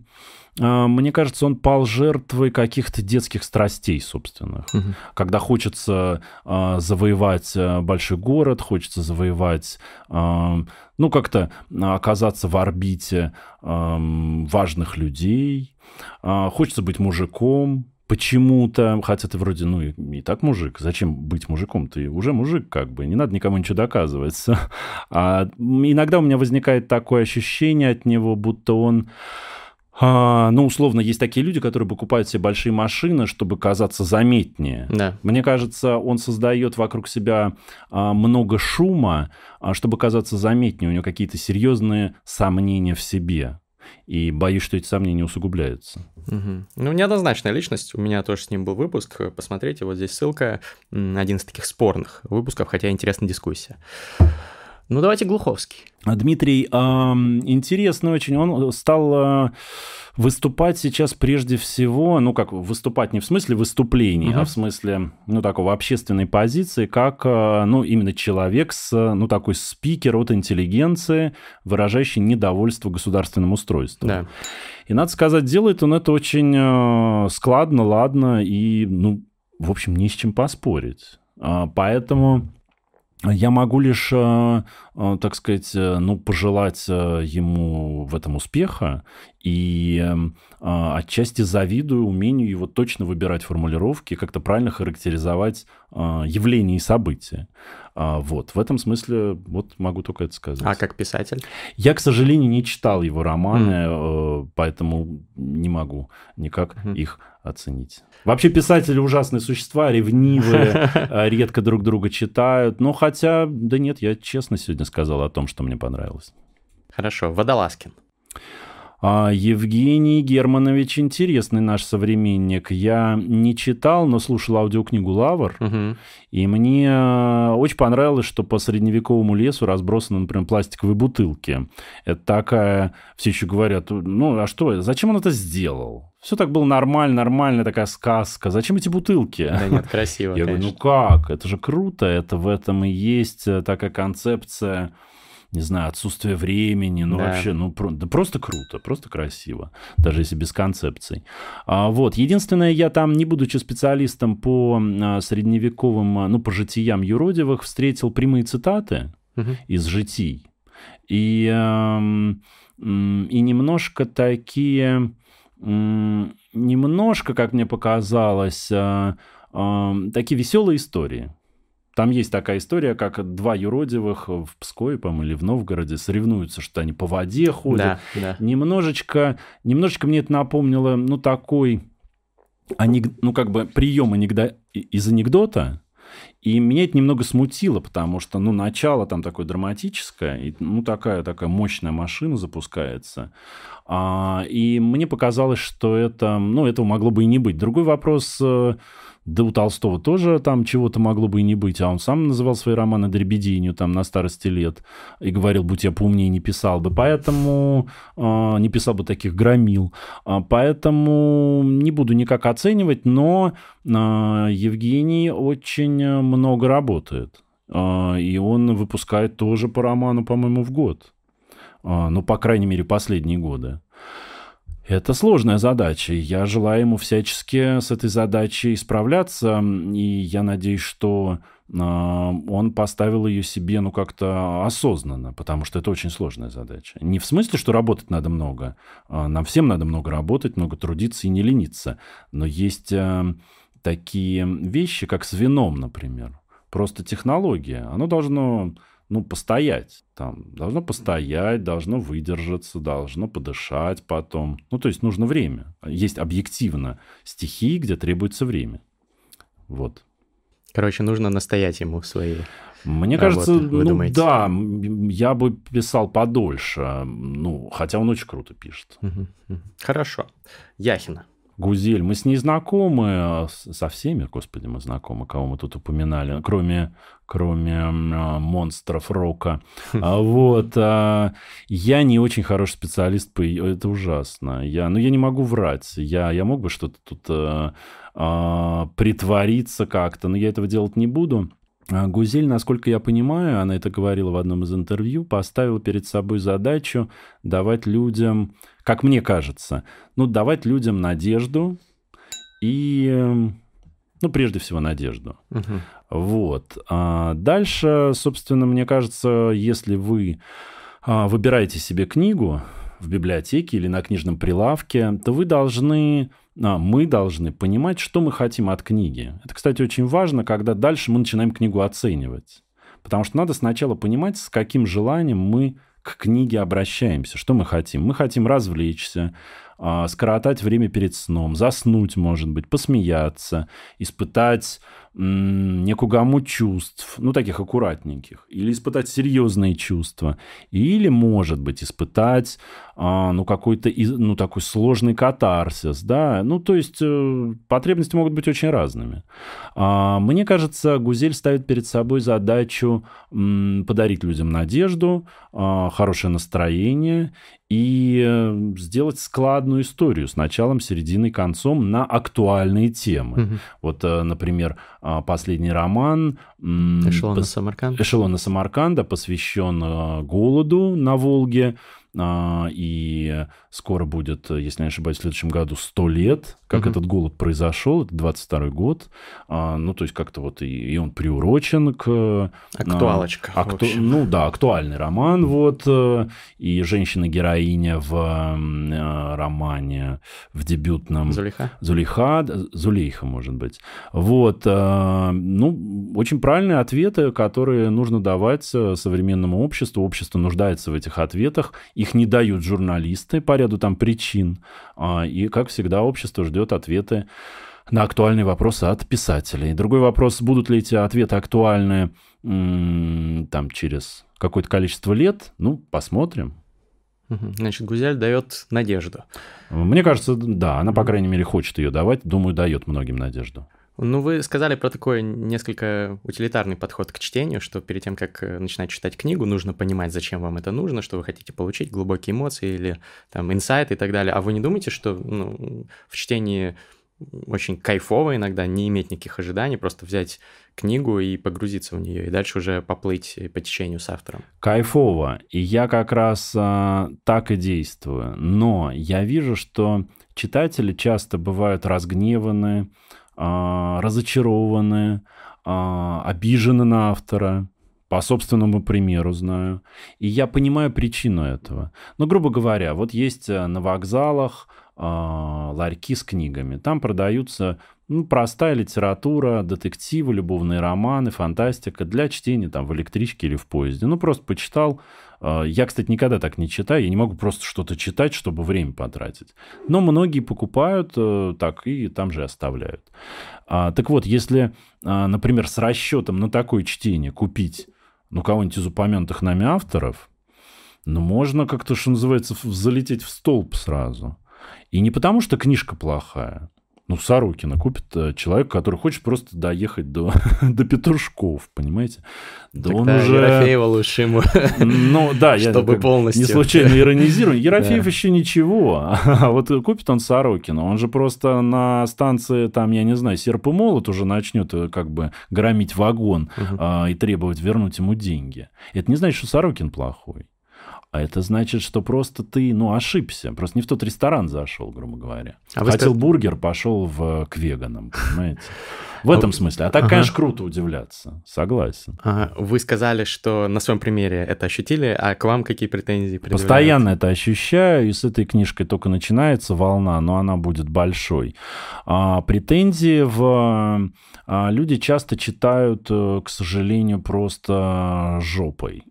мне кажется, он пал жертвой каких-то детских страстей собственных. Угу. Когда хочется э, завоевать э, большой город, хочется завоевать, э, ну, как-то оказаться в орбите важных людей, хочется быть мужиком, почему-то, хотя ты вроде, ну, и, и так мужик, зачем быть мужиком? Ты уже мужик, как бы, не надо никому ничего доказывать. *laughs* А иногда у меня возникает такое ощущение от него, будто он а, ну, условно, есть такие люди, которые покупают себе большие машины, чтобы казаться заметнее. Да. Мне кажется, он создает вокруг себя а, много шума, а, чтобы казаться заметнее. У него какие-то серьезные сомнения в себе. И боюсь, что эти сомнения усугубляются. Угу. Ну, неоднозначная личность. У меня тоже с ним был выпуск. Посмотрите, вот здесь ссылка. Один из таких спорных выпусков, хотя интересная дискуссия. Ну, давайте Глуховский. Дмитрий, э, интересно очень, он стал э, выступать сейчас прежде всего, ну как выступать не в смысле выступлений, угу. а в смысле, ну такого общественной позиции, как, э, ну именно человек с, ну такой спикер от интеллигенции, выражающий недовольство государственным устройством. Да. И надо сказать, делает он это очень складно, ладно и, ну, в общем, не с чем поспорить. Поэтому я могу лишь, э, э, так сказать, э, ну, пожелать ему в этом успеха и отчасти завидую умению его точно выбирать формулировки, как-то правильно характеризовать явления и события. Вот, в этом смысле вот могу только это сказать. А как писатель? Я, к сожалению, не читал его романы, mm. поэтому не могу никак mm. их оценить. Вообще писатели ужасные существа, ревнивые, а, *laughs* редко друг друга читают. Но хотя, да нет, я честно сегодня сказал о том, что мне понравилось. Хорошо, Водолазкин. А, Евгений Германович интересный наш современник. Я не читал, но слушал аудиокнигу «Лавр», угу. и мне а, очень понравилось, что по средневековому лесу разбросаны, например, пластиковые бутылки. Это такая... Все еще говорят, ну, а что, зачем он это сделал? Все так было нормально, нормальная такая сказка. Зачем эти бутылки? Да нет, красиво, Я конечно. говорю, ну как? Это же круто, это в этом и есть э, такая концепция не знаю, отсутствие времени, ну да. вообще, ну про, да просто круто, просто красиво, даже если без концепций. А, вот, единственное, я там, не будучи специалистом по а, средневековым, а, ну, по житиям юродивых, встретил прямые цитаты угу. из житий. И, эм, и немножко такие, немножко, как мне показалось, э, эм, такие веселые истории. Там есть такая история, как два юродивых в Пскове, по-моему, или в Новгороде соревнуются, что они по воде ходят. Да, да. Немножечко, немножечко мне это напомнило, ну, такой, анек... ну, как бы прием анекдо... из анекдота, и меня это немного смутило, потому что, ну, начало там такое драматическое, и, ну, такая, такая мощная машина запускается. А, и мне показалось, что это, ну, этого могло бы и не быть. Другой вопрос, э, да у Толстого тоже там чего-то могло бы и не быть, а он сам называл свои романы дребеденью там на старости лет и говорил, будь я поумнее, не писал бы. Поэтому э, не писал бы таких громил. А, поэтому не буду никак оценивать, но э, Евгений очень много работает. Э, и он выпускает тоже по роману, по-моему, в год. Э, ну, по крайней мере, последние годы. Это сложная задача. Я желаю ему всячески с этой задачей справляться, и я надеюсь, что э, он поставил ее себе, ну, как-то осознанно, потому что это очень сложная задача. Не в смысле, что работать надо много. Э, нам всем надо много работать, много трудиться и не лениться. Но есть э, такие вещи, как с вином, например. Просто технология. Оно должно ну, постоять. Там должно постоять, должно выдержаться, должно подышать потом. Ну, то есть нужно время. Есть объективно стихии, где требуется время. Вот. Короче, нужно настоять ему свои мне кажется, вы ну думаете? да, я бы писал подольше. Ну, хотя он очень круто пишет. Хорошо. Яхина. Гузель. Мы с ней знакомы, а со всеми, господи, мы знакомы, кого мы тут упоминали, кроме, кроме а, монстров рока. А вот. Я не очень хороший специалист по... Это ужасно. Я, ну, я не могу врать. Я, я мог бы что-то тут а, а, притвориться как-то, но я этого делать не буду. Гузель, насколько я понимаю, она это говорила в одном из интервью, поставила перед собой задачу давать людям, как мне кажется, ну, давать людям надежду и, ну, прежде всего, надежду. Угу. Вот. А дальше, собственно, мне кажется, если вы а, выбираете себе книгу в библиотеке или на книжном прилавке, то вы должны а мы должны понимать, что мы хотим от книги. Это, кстати, очень важно, когда дальше мы начинаем книгу оценивать. Потому что надо сначала понимать, с каким желанием мы к книге обращаемся, что мы хотим. Мы хотим развлечься, а, скоротать время перед сном, заснуть, может быть, посмеяться, испытать некую гамму чувств, ну, таких аккуратненьких, или испытать серьезные чувства, или, может быть, испытать, а, ну, какой-то, ну, такой сложный катарсис, да, ну, то есть э, потребности могут быть очень разными. А, мне кажется, Гузель ставит перед собой задачу подарить людям надежду, а, хорошее настроение и э, сделать складную историю с началом, серединой, концом на актуальные темы. Угу. Вот, э, например, а, последний роман «Эшелон пос... Самарканда». «Эшелон Самарканда» посвящен э, голоду на Волге, а, и скоро будет, если не ошибаюсь, в следующем году 100 лет, как угу. этот голод произошел, это 22 год, а, ну, то есть как-то вот и, и он приурочен к... А, Актуалочка. Акту... Ну, да, актуальный роман, вот, э, и женщина-героиня в э, романе, в дебютном... Зулейха? Зулейха, Зулейха, может быть. Вот, э, ну, очень правильные ответы, которые нужно давать современному обществу. Общество нуждается в этих ответах, их не дают журналисты по ряду там причин. А, и, как всегда, общество ждет ответы на актуальные вопросы от писателей. Другой вопрос, будут ли эти ответы актуальны там через какое-то количество лет, ну, посмотрим. Значит, Гузель дает надежду. Мне кажется, да, она, по крайней мере, хочет ее давать. Думаю, дает многим надежду. Ну, вы сказали про такой несколько утилитарный подход к чтению, что перед тем, как э, начинать читать книгу, нужно понимать, зачем вам это нужно, что вы хотите получить, глубокие эмоции или там инсайт и так далее. А вы не думаете, что ну, в чтении очень кайфово иногда не иметь никаких ожиданий, просто взять книгу и погрузиться в нее, и дальше уже поплыть по течению с автором. Кайфово. И я как раз а, так и действую. Но я вижу, что читатели часто бывают разгневаны, разочарованы, а, обижены на автора, по собственному примеру знаю. И я понимаю причину этого. Но, грубо говоря, вот есть э, на вокзалах э, ларьки с книгами. Там продаются ну, простая литература, детективы, любовные романы, фантастика для чтения там в электричке или в поезде. Ну, просто почитал. А, я, кстати, никогда так не читаю. Я не могу просто что-то читать, чтобы время потратить. Но многие покупают э, так и там же оставляют. А, так вот, если, а, например, с расчетом на такое чтение купить ну, кого-нибудь из упомянутых нами авторов, ну, можно как-то, что называется, залететь в столб сразу. И не потому, что книжка плохая, ну, Сорокина купит э, человек, который хочет просто доехать до, *laughs* до Петрушков, понимаете? Да Тогда он уже... Ерофеева лучше ему, *laughs* ну, да, чтобы я полностью... не случайно иронизирую. *laughs* Ерофеев да. еще ничего, а вот купит он Сорокина, он же просто на станции, там, я не знаю, серп и молот уже начнет э, как бы громить вагон угу. а, и требовать вернуть ему деньги. Это не значит, что Сорокин плохой. А это значит, что просто ты, ну, ошибся. Просто не в тот ресторан зашел, грубо говоря. А Хотел сказ... бургер, пошел в, к веганам, понимаете? В этом смысле. А так, ага. конечно, круто удивляться. Согласен. Ага. Вы сказали, что на своем примере это ощутили, а к вам какие претензии Постоянно это ощущаю, и с этой книжкой только начинается волна, но она будет большой. А, претензии в... А, люди часто читают, э, к сожалению, просто жопой.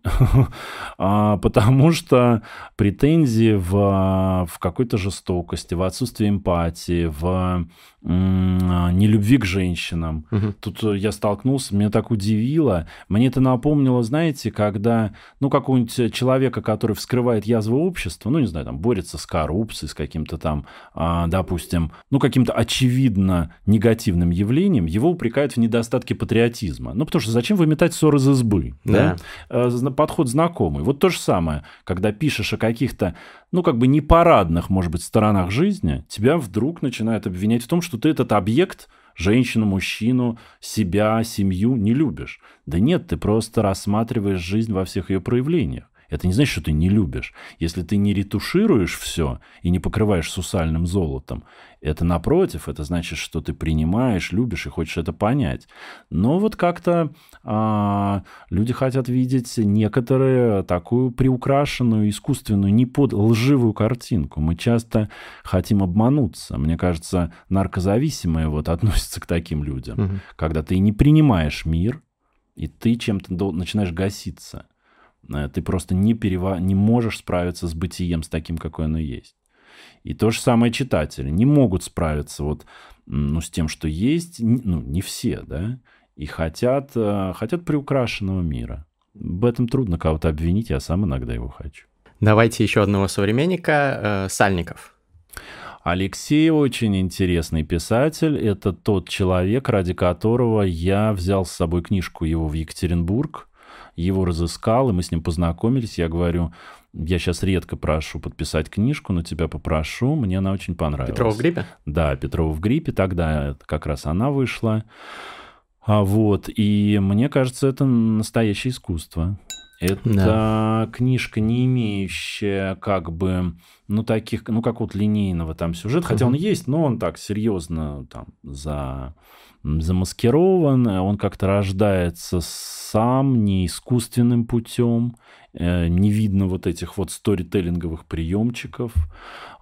*laughs* а, потому что претензии в, в какой-то жестокости, в отсутствии эмпатии, в нелюбви к женщинам. Угу. Тут э, я столкнулся, меня так удивило. Мне это напомнило, знаете, когда, ну, какого-нибудь человека, который вскрывает язвы общества, ну, не знаю, там, борется с коррупцией, с каким-то там, а, допустим, ну, каким-то очевидно негативным явлением, его упрекают в недостатке патриотизма. Ну, потому что зачем выметать ссор из избы? Да. да? Э, подход знакомый. Вот то же самое, когда пишешь о каких-то ну, как бы непарадных, может быть, сторонах жизни, тебя вдруг начинают обвинять в том, что ты этот объект, женщину, мужчину, себя, семью не любишь. Да нет, ты просто рассматриваешь жизнь во всех ее проявлениях. Это не значит, что ты не любишь. Если ты не ретушируешь все и не покрываешь сусальным золотом, это напротив, это значит, что ты принимаешь, любишь и хочешь это понять. Но вот как-то а, люди хотят видеть некоторые такую приукрашенную, искусственную, не под лживую картинку. Мы часто хотим обмануться. Мне кажется, наркозависимые вот относятся к таким людям, угу. когда ты не принимаешь мир, и ты чем-то начинаешь гаситься. Э, ты просто не, перева... не можешь справиться с бытием, с таким, какой оно есть. И то же самое читатели не могут справиться вот, ну, с тем, что есть, ну, не все, да, и хотят, э, хотят приукрашенного мира. В этом трудно кого-то обвинить, я сам иногда его хочу. Давайте еще одного современника, э, Сальников. Алексей очень интересный писатель. Это тот человек, ради которого я взял с собой книжку его в Екатеринбург его разыскал, и мы с ним познакомились. Я говорю, я сейчас редко прошу подписать книжку, но тебя попрошу, мне она очень понравилась. Петрова в гриппе? Да, Петрова в гриппе, тогда как раз она вышла. А вот, и мне кажется, это настоящее искусство. Это да. книжка, не имеющая как бы, ну, таких, ну, какого-то линейного там сюжета, хотя он есть, но он так серьезно там за замаскирован, он как-то рождается сам, не искусственным путем, э, не видно вот этих вот сторителлинговых приемчиков.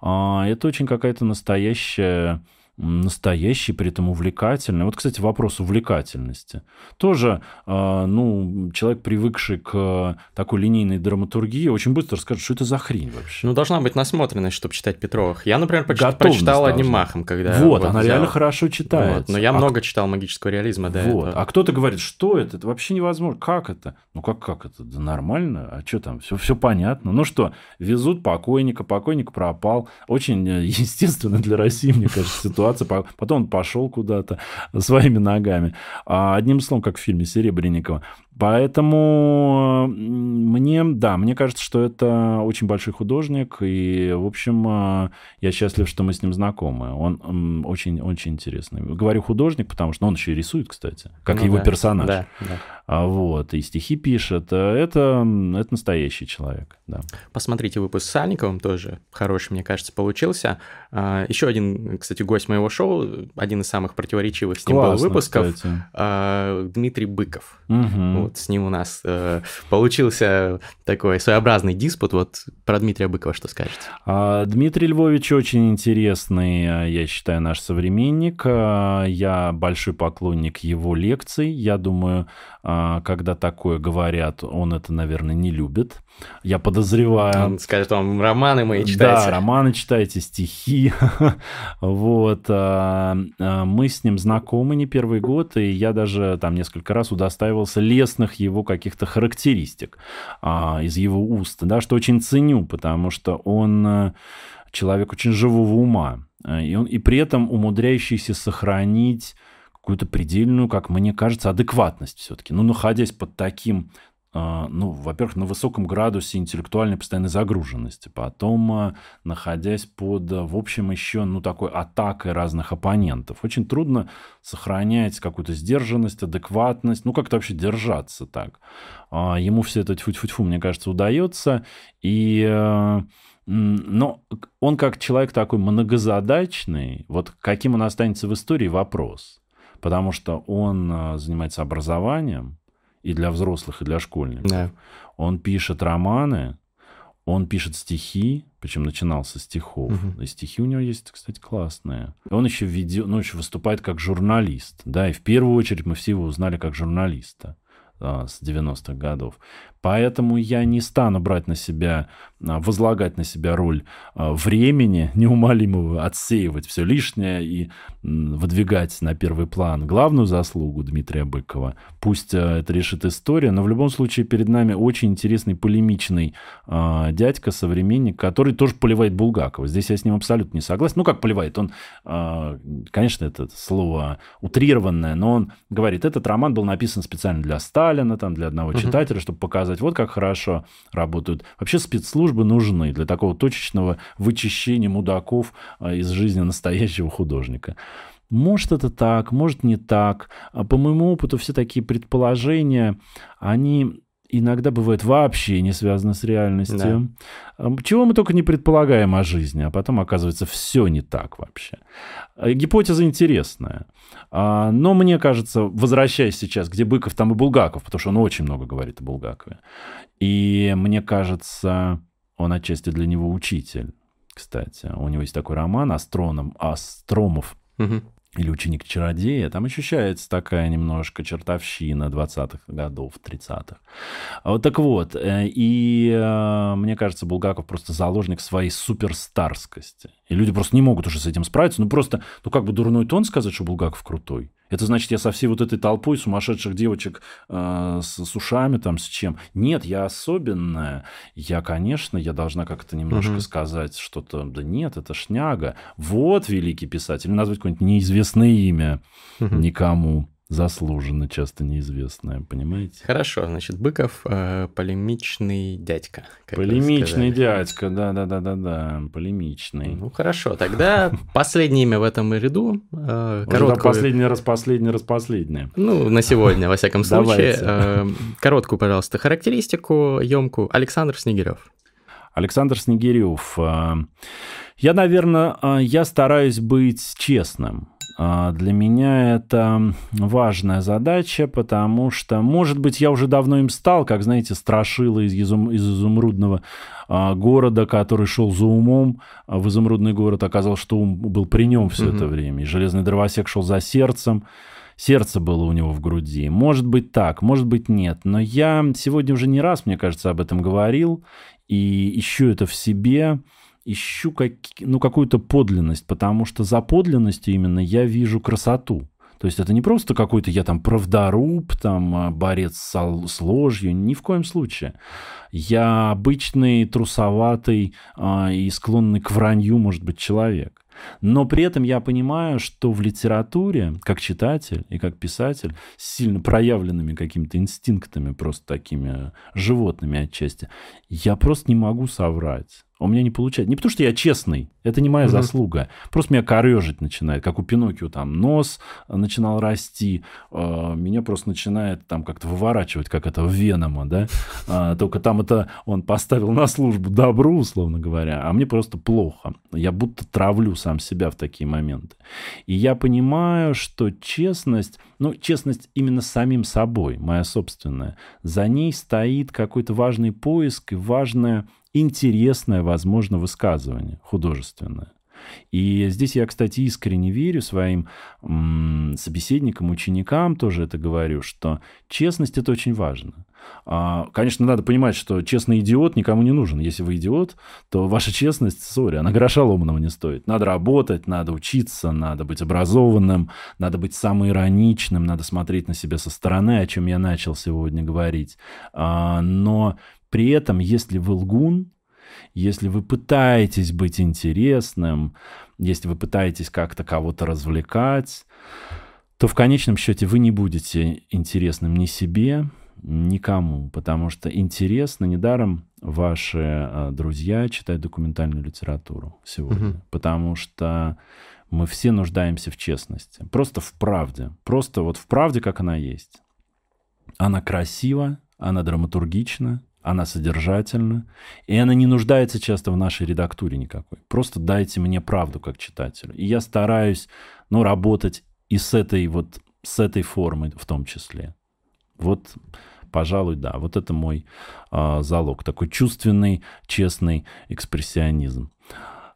А, это очень какая-то настоящая настоящий, при этом увлекательный. Вот, кстати, вопрос увлекательности. Тоже, э, ну, человек, привыкший к такой линейной драматургии, очень быстро скажет, что это за хрень вообще. Ну, должна быть насмотренность, чтобы читать Петровых. Я, например, поч- прочитал должна. одним махом, когда... Вот, вот она взял. реально хорошо читает. Вот, но я а много читал магического реализма, да. Вот, этого. а кто-то говорит, что это? Это вообще невозможно. Как это? Ну, как, как это? Да нормально. А что там? Все, все понятно. Ну что, везут покойника, покойник пропал. Очень э, *laughs* естественно для России, мне кажется, ситуация ситуация, потом он пошел куда-то своими ногами. А одним словом, как в фильме Серебренникова. Поэтому мне, да, мне кажется, что это очень большой художник, и, в общем, а, я счастлив, что мы с ним знакомы. Он очень-очень интересный. Говорю художник, потому что он еще и рисует, кстати, как ну, его да, персонаж. Да, да. А вот, и стихи пишет. Это, это настоящий человек, да. Посмотрите выпуск с Сальниковым, тоже хороший, мне кажется, получился. А, еще один, кстати, гость моего шоу, один из самых противоречивых с ним Классно, был выпусков, кстати. Дмитрий Быков. Угу. Вот с ним у нас э, получился такой своеобразный диспут. Вот про Дмитрия Быкова что скажете? А, Дмитрий Львович очень интересный, а, я считаю, наш современник. А, я большой поклонник его лекций. Я думаю, когда такое говорят, он это, наверное, не любит. Я подозреваю. Он скажет вам, романы мои читаете. Да, романы читаете, стихи. *laughs* вот. Мы с ним знакомы не первый год, и я даже там несколько раз удостаивался лестных его каких-то характеристик из его уст, да, что очень ценю, потому что он э, человек очень живого ума, э, и, он, и при этом умудряющийся сохранить какую-то предельную, как мне кажется, адекватность все-таки. Ну, находясь под таким а, ну, во-первых, на высоком градусе интеллектуальной постоянной загруженности, потом а, находясь под, а, в общем, еще, ну, такой атакой разных оппонентов. Очень трудно сохранять какую-то сдержанность, адекватность, ну, как-то вообще держаться так. Ему все это тьфу-тьфу-тьфу, мне кажется, удается, и... Но он как человек такой многозадачный, вот каким он останется в истории, вопрос. Потому что он занимается образованием, и для взрослых, и для школьников. Да. Он пишет романы, он пишет стихи, причем начинал со стихов. Угу. И стихи у него есть, кстати, классные. Он еще, видео, ну, еще выступает как журналист. Да, и в первую очередь мы все его узнали как журналиста а, с 90-х годов. Поэтому я не стану брать на себя, возлагать на себя роль а, времени неумолимого, отсеивать все лишнее и выдвигать на первый план главную заслугу Дмитрия Быкова. Пусть а, это решит история, но в любом случае перед нами очень интересный полемичный дядька, современник, который тоже поливает Булгакова. Здесь я с ним абсолютно не согласен. Ну, как поливает? Он, конечно, это слово утрированное, но он говорит, этот роман был написан специально для Сталина, там, для одного читателя, чтобы показать вот как хорошо работают. Вообще спецслужбы нужны для такого точечного вычищения мудаков а, из жизни настоящего художника. Может это так, может не так. А по моему опыту все такие предположения, они иногда бывают вообще не связаны с реальностью. Да. Чего мы только не предполагаем о жизни, а потом оказывается все не так вообще. Э, гипотеза интересная. А, но мне кажется, возвращаясь сейчас, где Быков, там и Булгаков, потому что он очень много говорит о Булгакове. И мне кажется, он отчасти для него учитель, кстати. У него есть такой роман «Астроном», «Астромов». Угу или ученик чародея, там ощущается такая немножко чертовщина 20-х годов, 30-х. Вот так вот, э, и э, мне кажется, Булгаков просто заложник своей суперстарскости. И люди просто не могут уже с этим справиться. Ну просто, ну как бы дурной тон сказать, что Булгаков крутой. Это значит, я со всей вот этой толпой сумасшедших девочек э, с, с ушами там, с чем. Нет, я особенная. Я, конечно, я должна как-то немножко угу. сказать что-то. Да нет, это шняга. Вот великий писатель. Назвать какое-нибудь неизвестное имя угу. никому заслуженно часто неизвестное, понимаете? Хорошо, значит, Быков э, полемичный дядька. Полемичный дядька, да-да-да-да-да, полемичный. Ну хорошо, тогда *laughs* последнее имя в этом ряду. Э, короткую... Последний раз, последний раз, последнее. Ну, на сегодня, во всяком случае. Э, короткую, пожалуйста, характеристику, емкую. Александр Снегирев. Александр Снегирев. Э, я, наверное, э, я стараюсь быть честным. А, для меня это важная задача, потому что, может быть, я уже давно им стал, как, знаете, страшила из, изум, из изумрудного а, города, который шел за умом а в изумрудный город, оказалось, что ум был при нем все угу. это время. И железный дровосек шел за сердцем, сердце было у него в груди. Может быть так, может быть нет. Но я сегодня уже не раз, мне кажется, об этом говорил и ищу это в себе ищу как, ну, какую-то подлинность, потому что за подлинностью именно я вижу красоту. То есть это не просто какой-то я там правдоруб, там а, борец с, ложью, ни в коем случае. Я обычный, трусоватый а, и склонный к вранью, может быть, человек. Но при этом я понимаю, что в литературе, как читатель и как писатель, с сильно проявленными какими-то инстинктами, просто такими животными отчасти, я просто не могу соврать. У меня не получается. Не потому, что я честный, это не моя угу. заслуга. Просто меня корежить начинает, как у Пиноккио там нос начинал расти, э, меня просто начинает там как-то выворачивать, как это в Венома, да. А, только там это он поставил на службу добру, условно говоря, а мне просто плохо. Я будто травлю сам себя в такие моменты. И я понимаю, что честность, ну, честность именно с самим собой, моя собственная, за ней стоит какой-то важный поиск и важное, интересное, возможно, высказывание художественное. И здесь я, кстати, искренне верю своим собеседникам, ученикам тоже это говорю, что честность это очень важно. А, конечно, надо понимать, что честный идиот никому не нужен. Если вы идиот, то ваша честность, сори, она гроша ломаного не стоит. Надо работать, надо учиться, надо быть образованным, надо быть самоироничным, надо смотреть на себя со стороны, о чем я начал сегодня говорить. А, но при этом, если вы лгун, если вы пытаетесь быть интересным, если вы пытаетесь как-то кого-то развлекать, то в конечном счете вы не будете интересным ни себе, никому, потому что интересно недаром ваши э, друзья читают документальную литературу сегодня, угу. потому что мы все нуждаемся в честности, просто в правде, просто вот в правде, как она есть. Она красива, она драматургична, она содержательна, и она не нуждается часто в нашей редактуре никакой. Просто дайте мне правду как читателю. И я стараюсь, ну, работать и с этой вот, с этой формой в том числе. Вот, пожалуй, да, вот это мой э, залог, такой чувственный, честный экспрессионизм.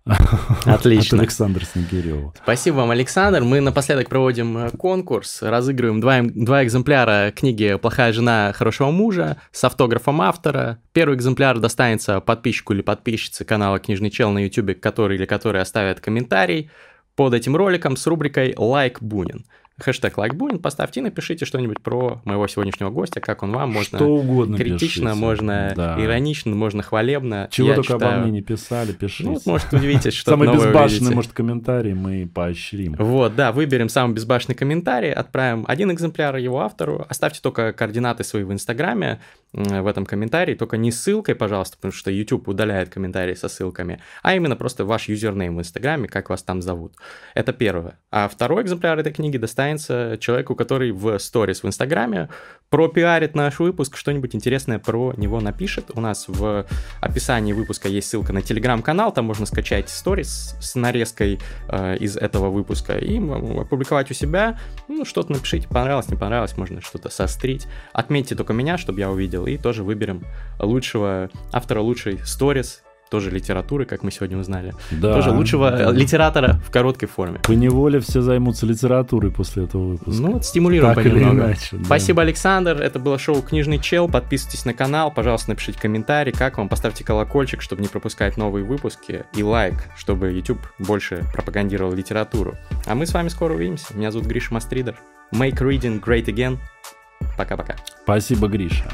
*laughs* Отлично. От Александра Снегирева. Спасибо вам, Александр. Мы напоследок проводим э, конкурс, разыгрываем два, два экземпляра книги «Плохая жена хорошего мужа» с автографом автора. Первый экземпляр достанется подписчику или подписчице канала «Книжный чел» на YouTube, который или который оставит комментарий под этим роликом с рубрикой «Лайк Бунин» хэштег лайкбунин, поставьте и напишите что-нибудь про моего сегодняшнего гостя, как он вам, можно Что угодно критично, пишите. можно Да. иронично, можно хвалебно. Чего Я только читаю- обо мне не писали, пишите. Ну, может, удивитесь, что Самый безбашенный, увидите. может, комментарий мы поощрим. Вот, да, выберем самый безбашенный комментарий, отправим один экземпляр его автору, оставьте только координаты свои в Инстаграме в этом комментарии, только не ссылкой, пожалуйста, потому что YouTube удаляет комментарии со ссылками, а именно просто ваш username в Инстаграме, как вас там зовут. Это первое. А второй экземпляр этой книги достанется человеку, который в сторис в Инстаграме пропиарит наш выпуск, что-нибудь интересное про него напишет. У нас в описании выпуска есть ссылка на телеграм-канал, там можно скачать сторис с нарезкой э, из этого выпуска и опубликовать у себя. Ну, что-то напишите, понравилось, не понравилось, можно что-то сострить. Отметьте только меня, чтобы я увидел, и тоже выберем лучшего автора лучшей сторис, тоже литературы, как мы сегодня узнали. Да. Тоже лучшего э, Да. литератора в короткой форме. По неволе все займутся литературой после этого выпуска. Ну, вот стимулируем так понемногу. иначе. да. Спасибо, Александр. Это было шоу «Книжный чел». Подписывайтесь на канал, пожалуйста, напишите комментарий, как вам, поставьте колокольчик, чтобы не пропускать новые выпуски, и лайк, чтобы YouTube больше пропагандировал литературу. А мы с вами скоро увидимся. Меня зовут Гриша Мастридер. Make reading great again. Пока-пока. Спасибо, Гриша.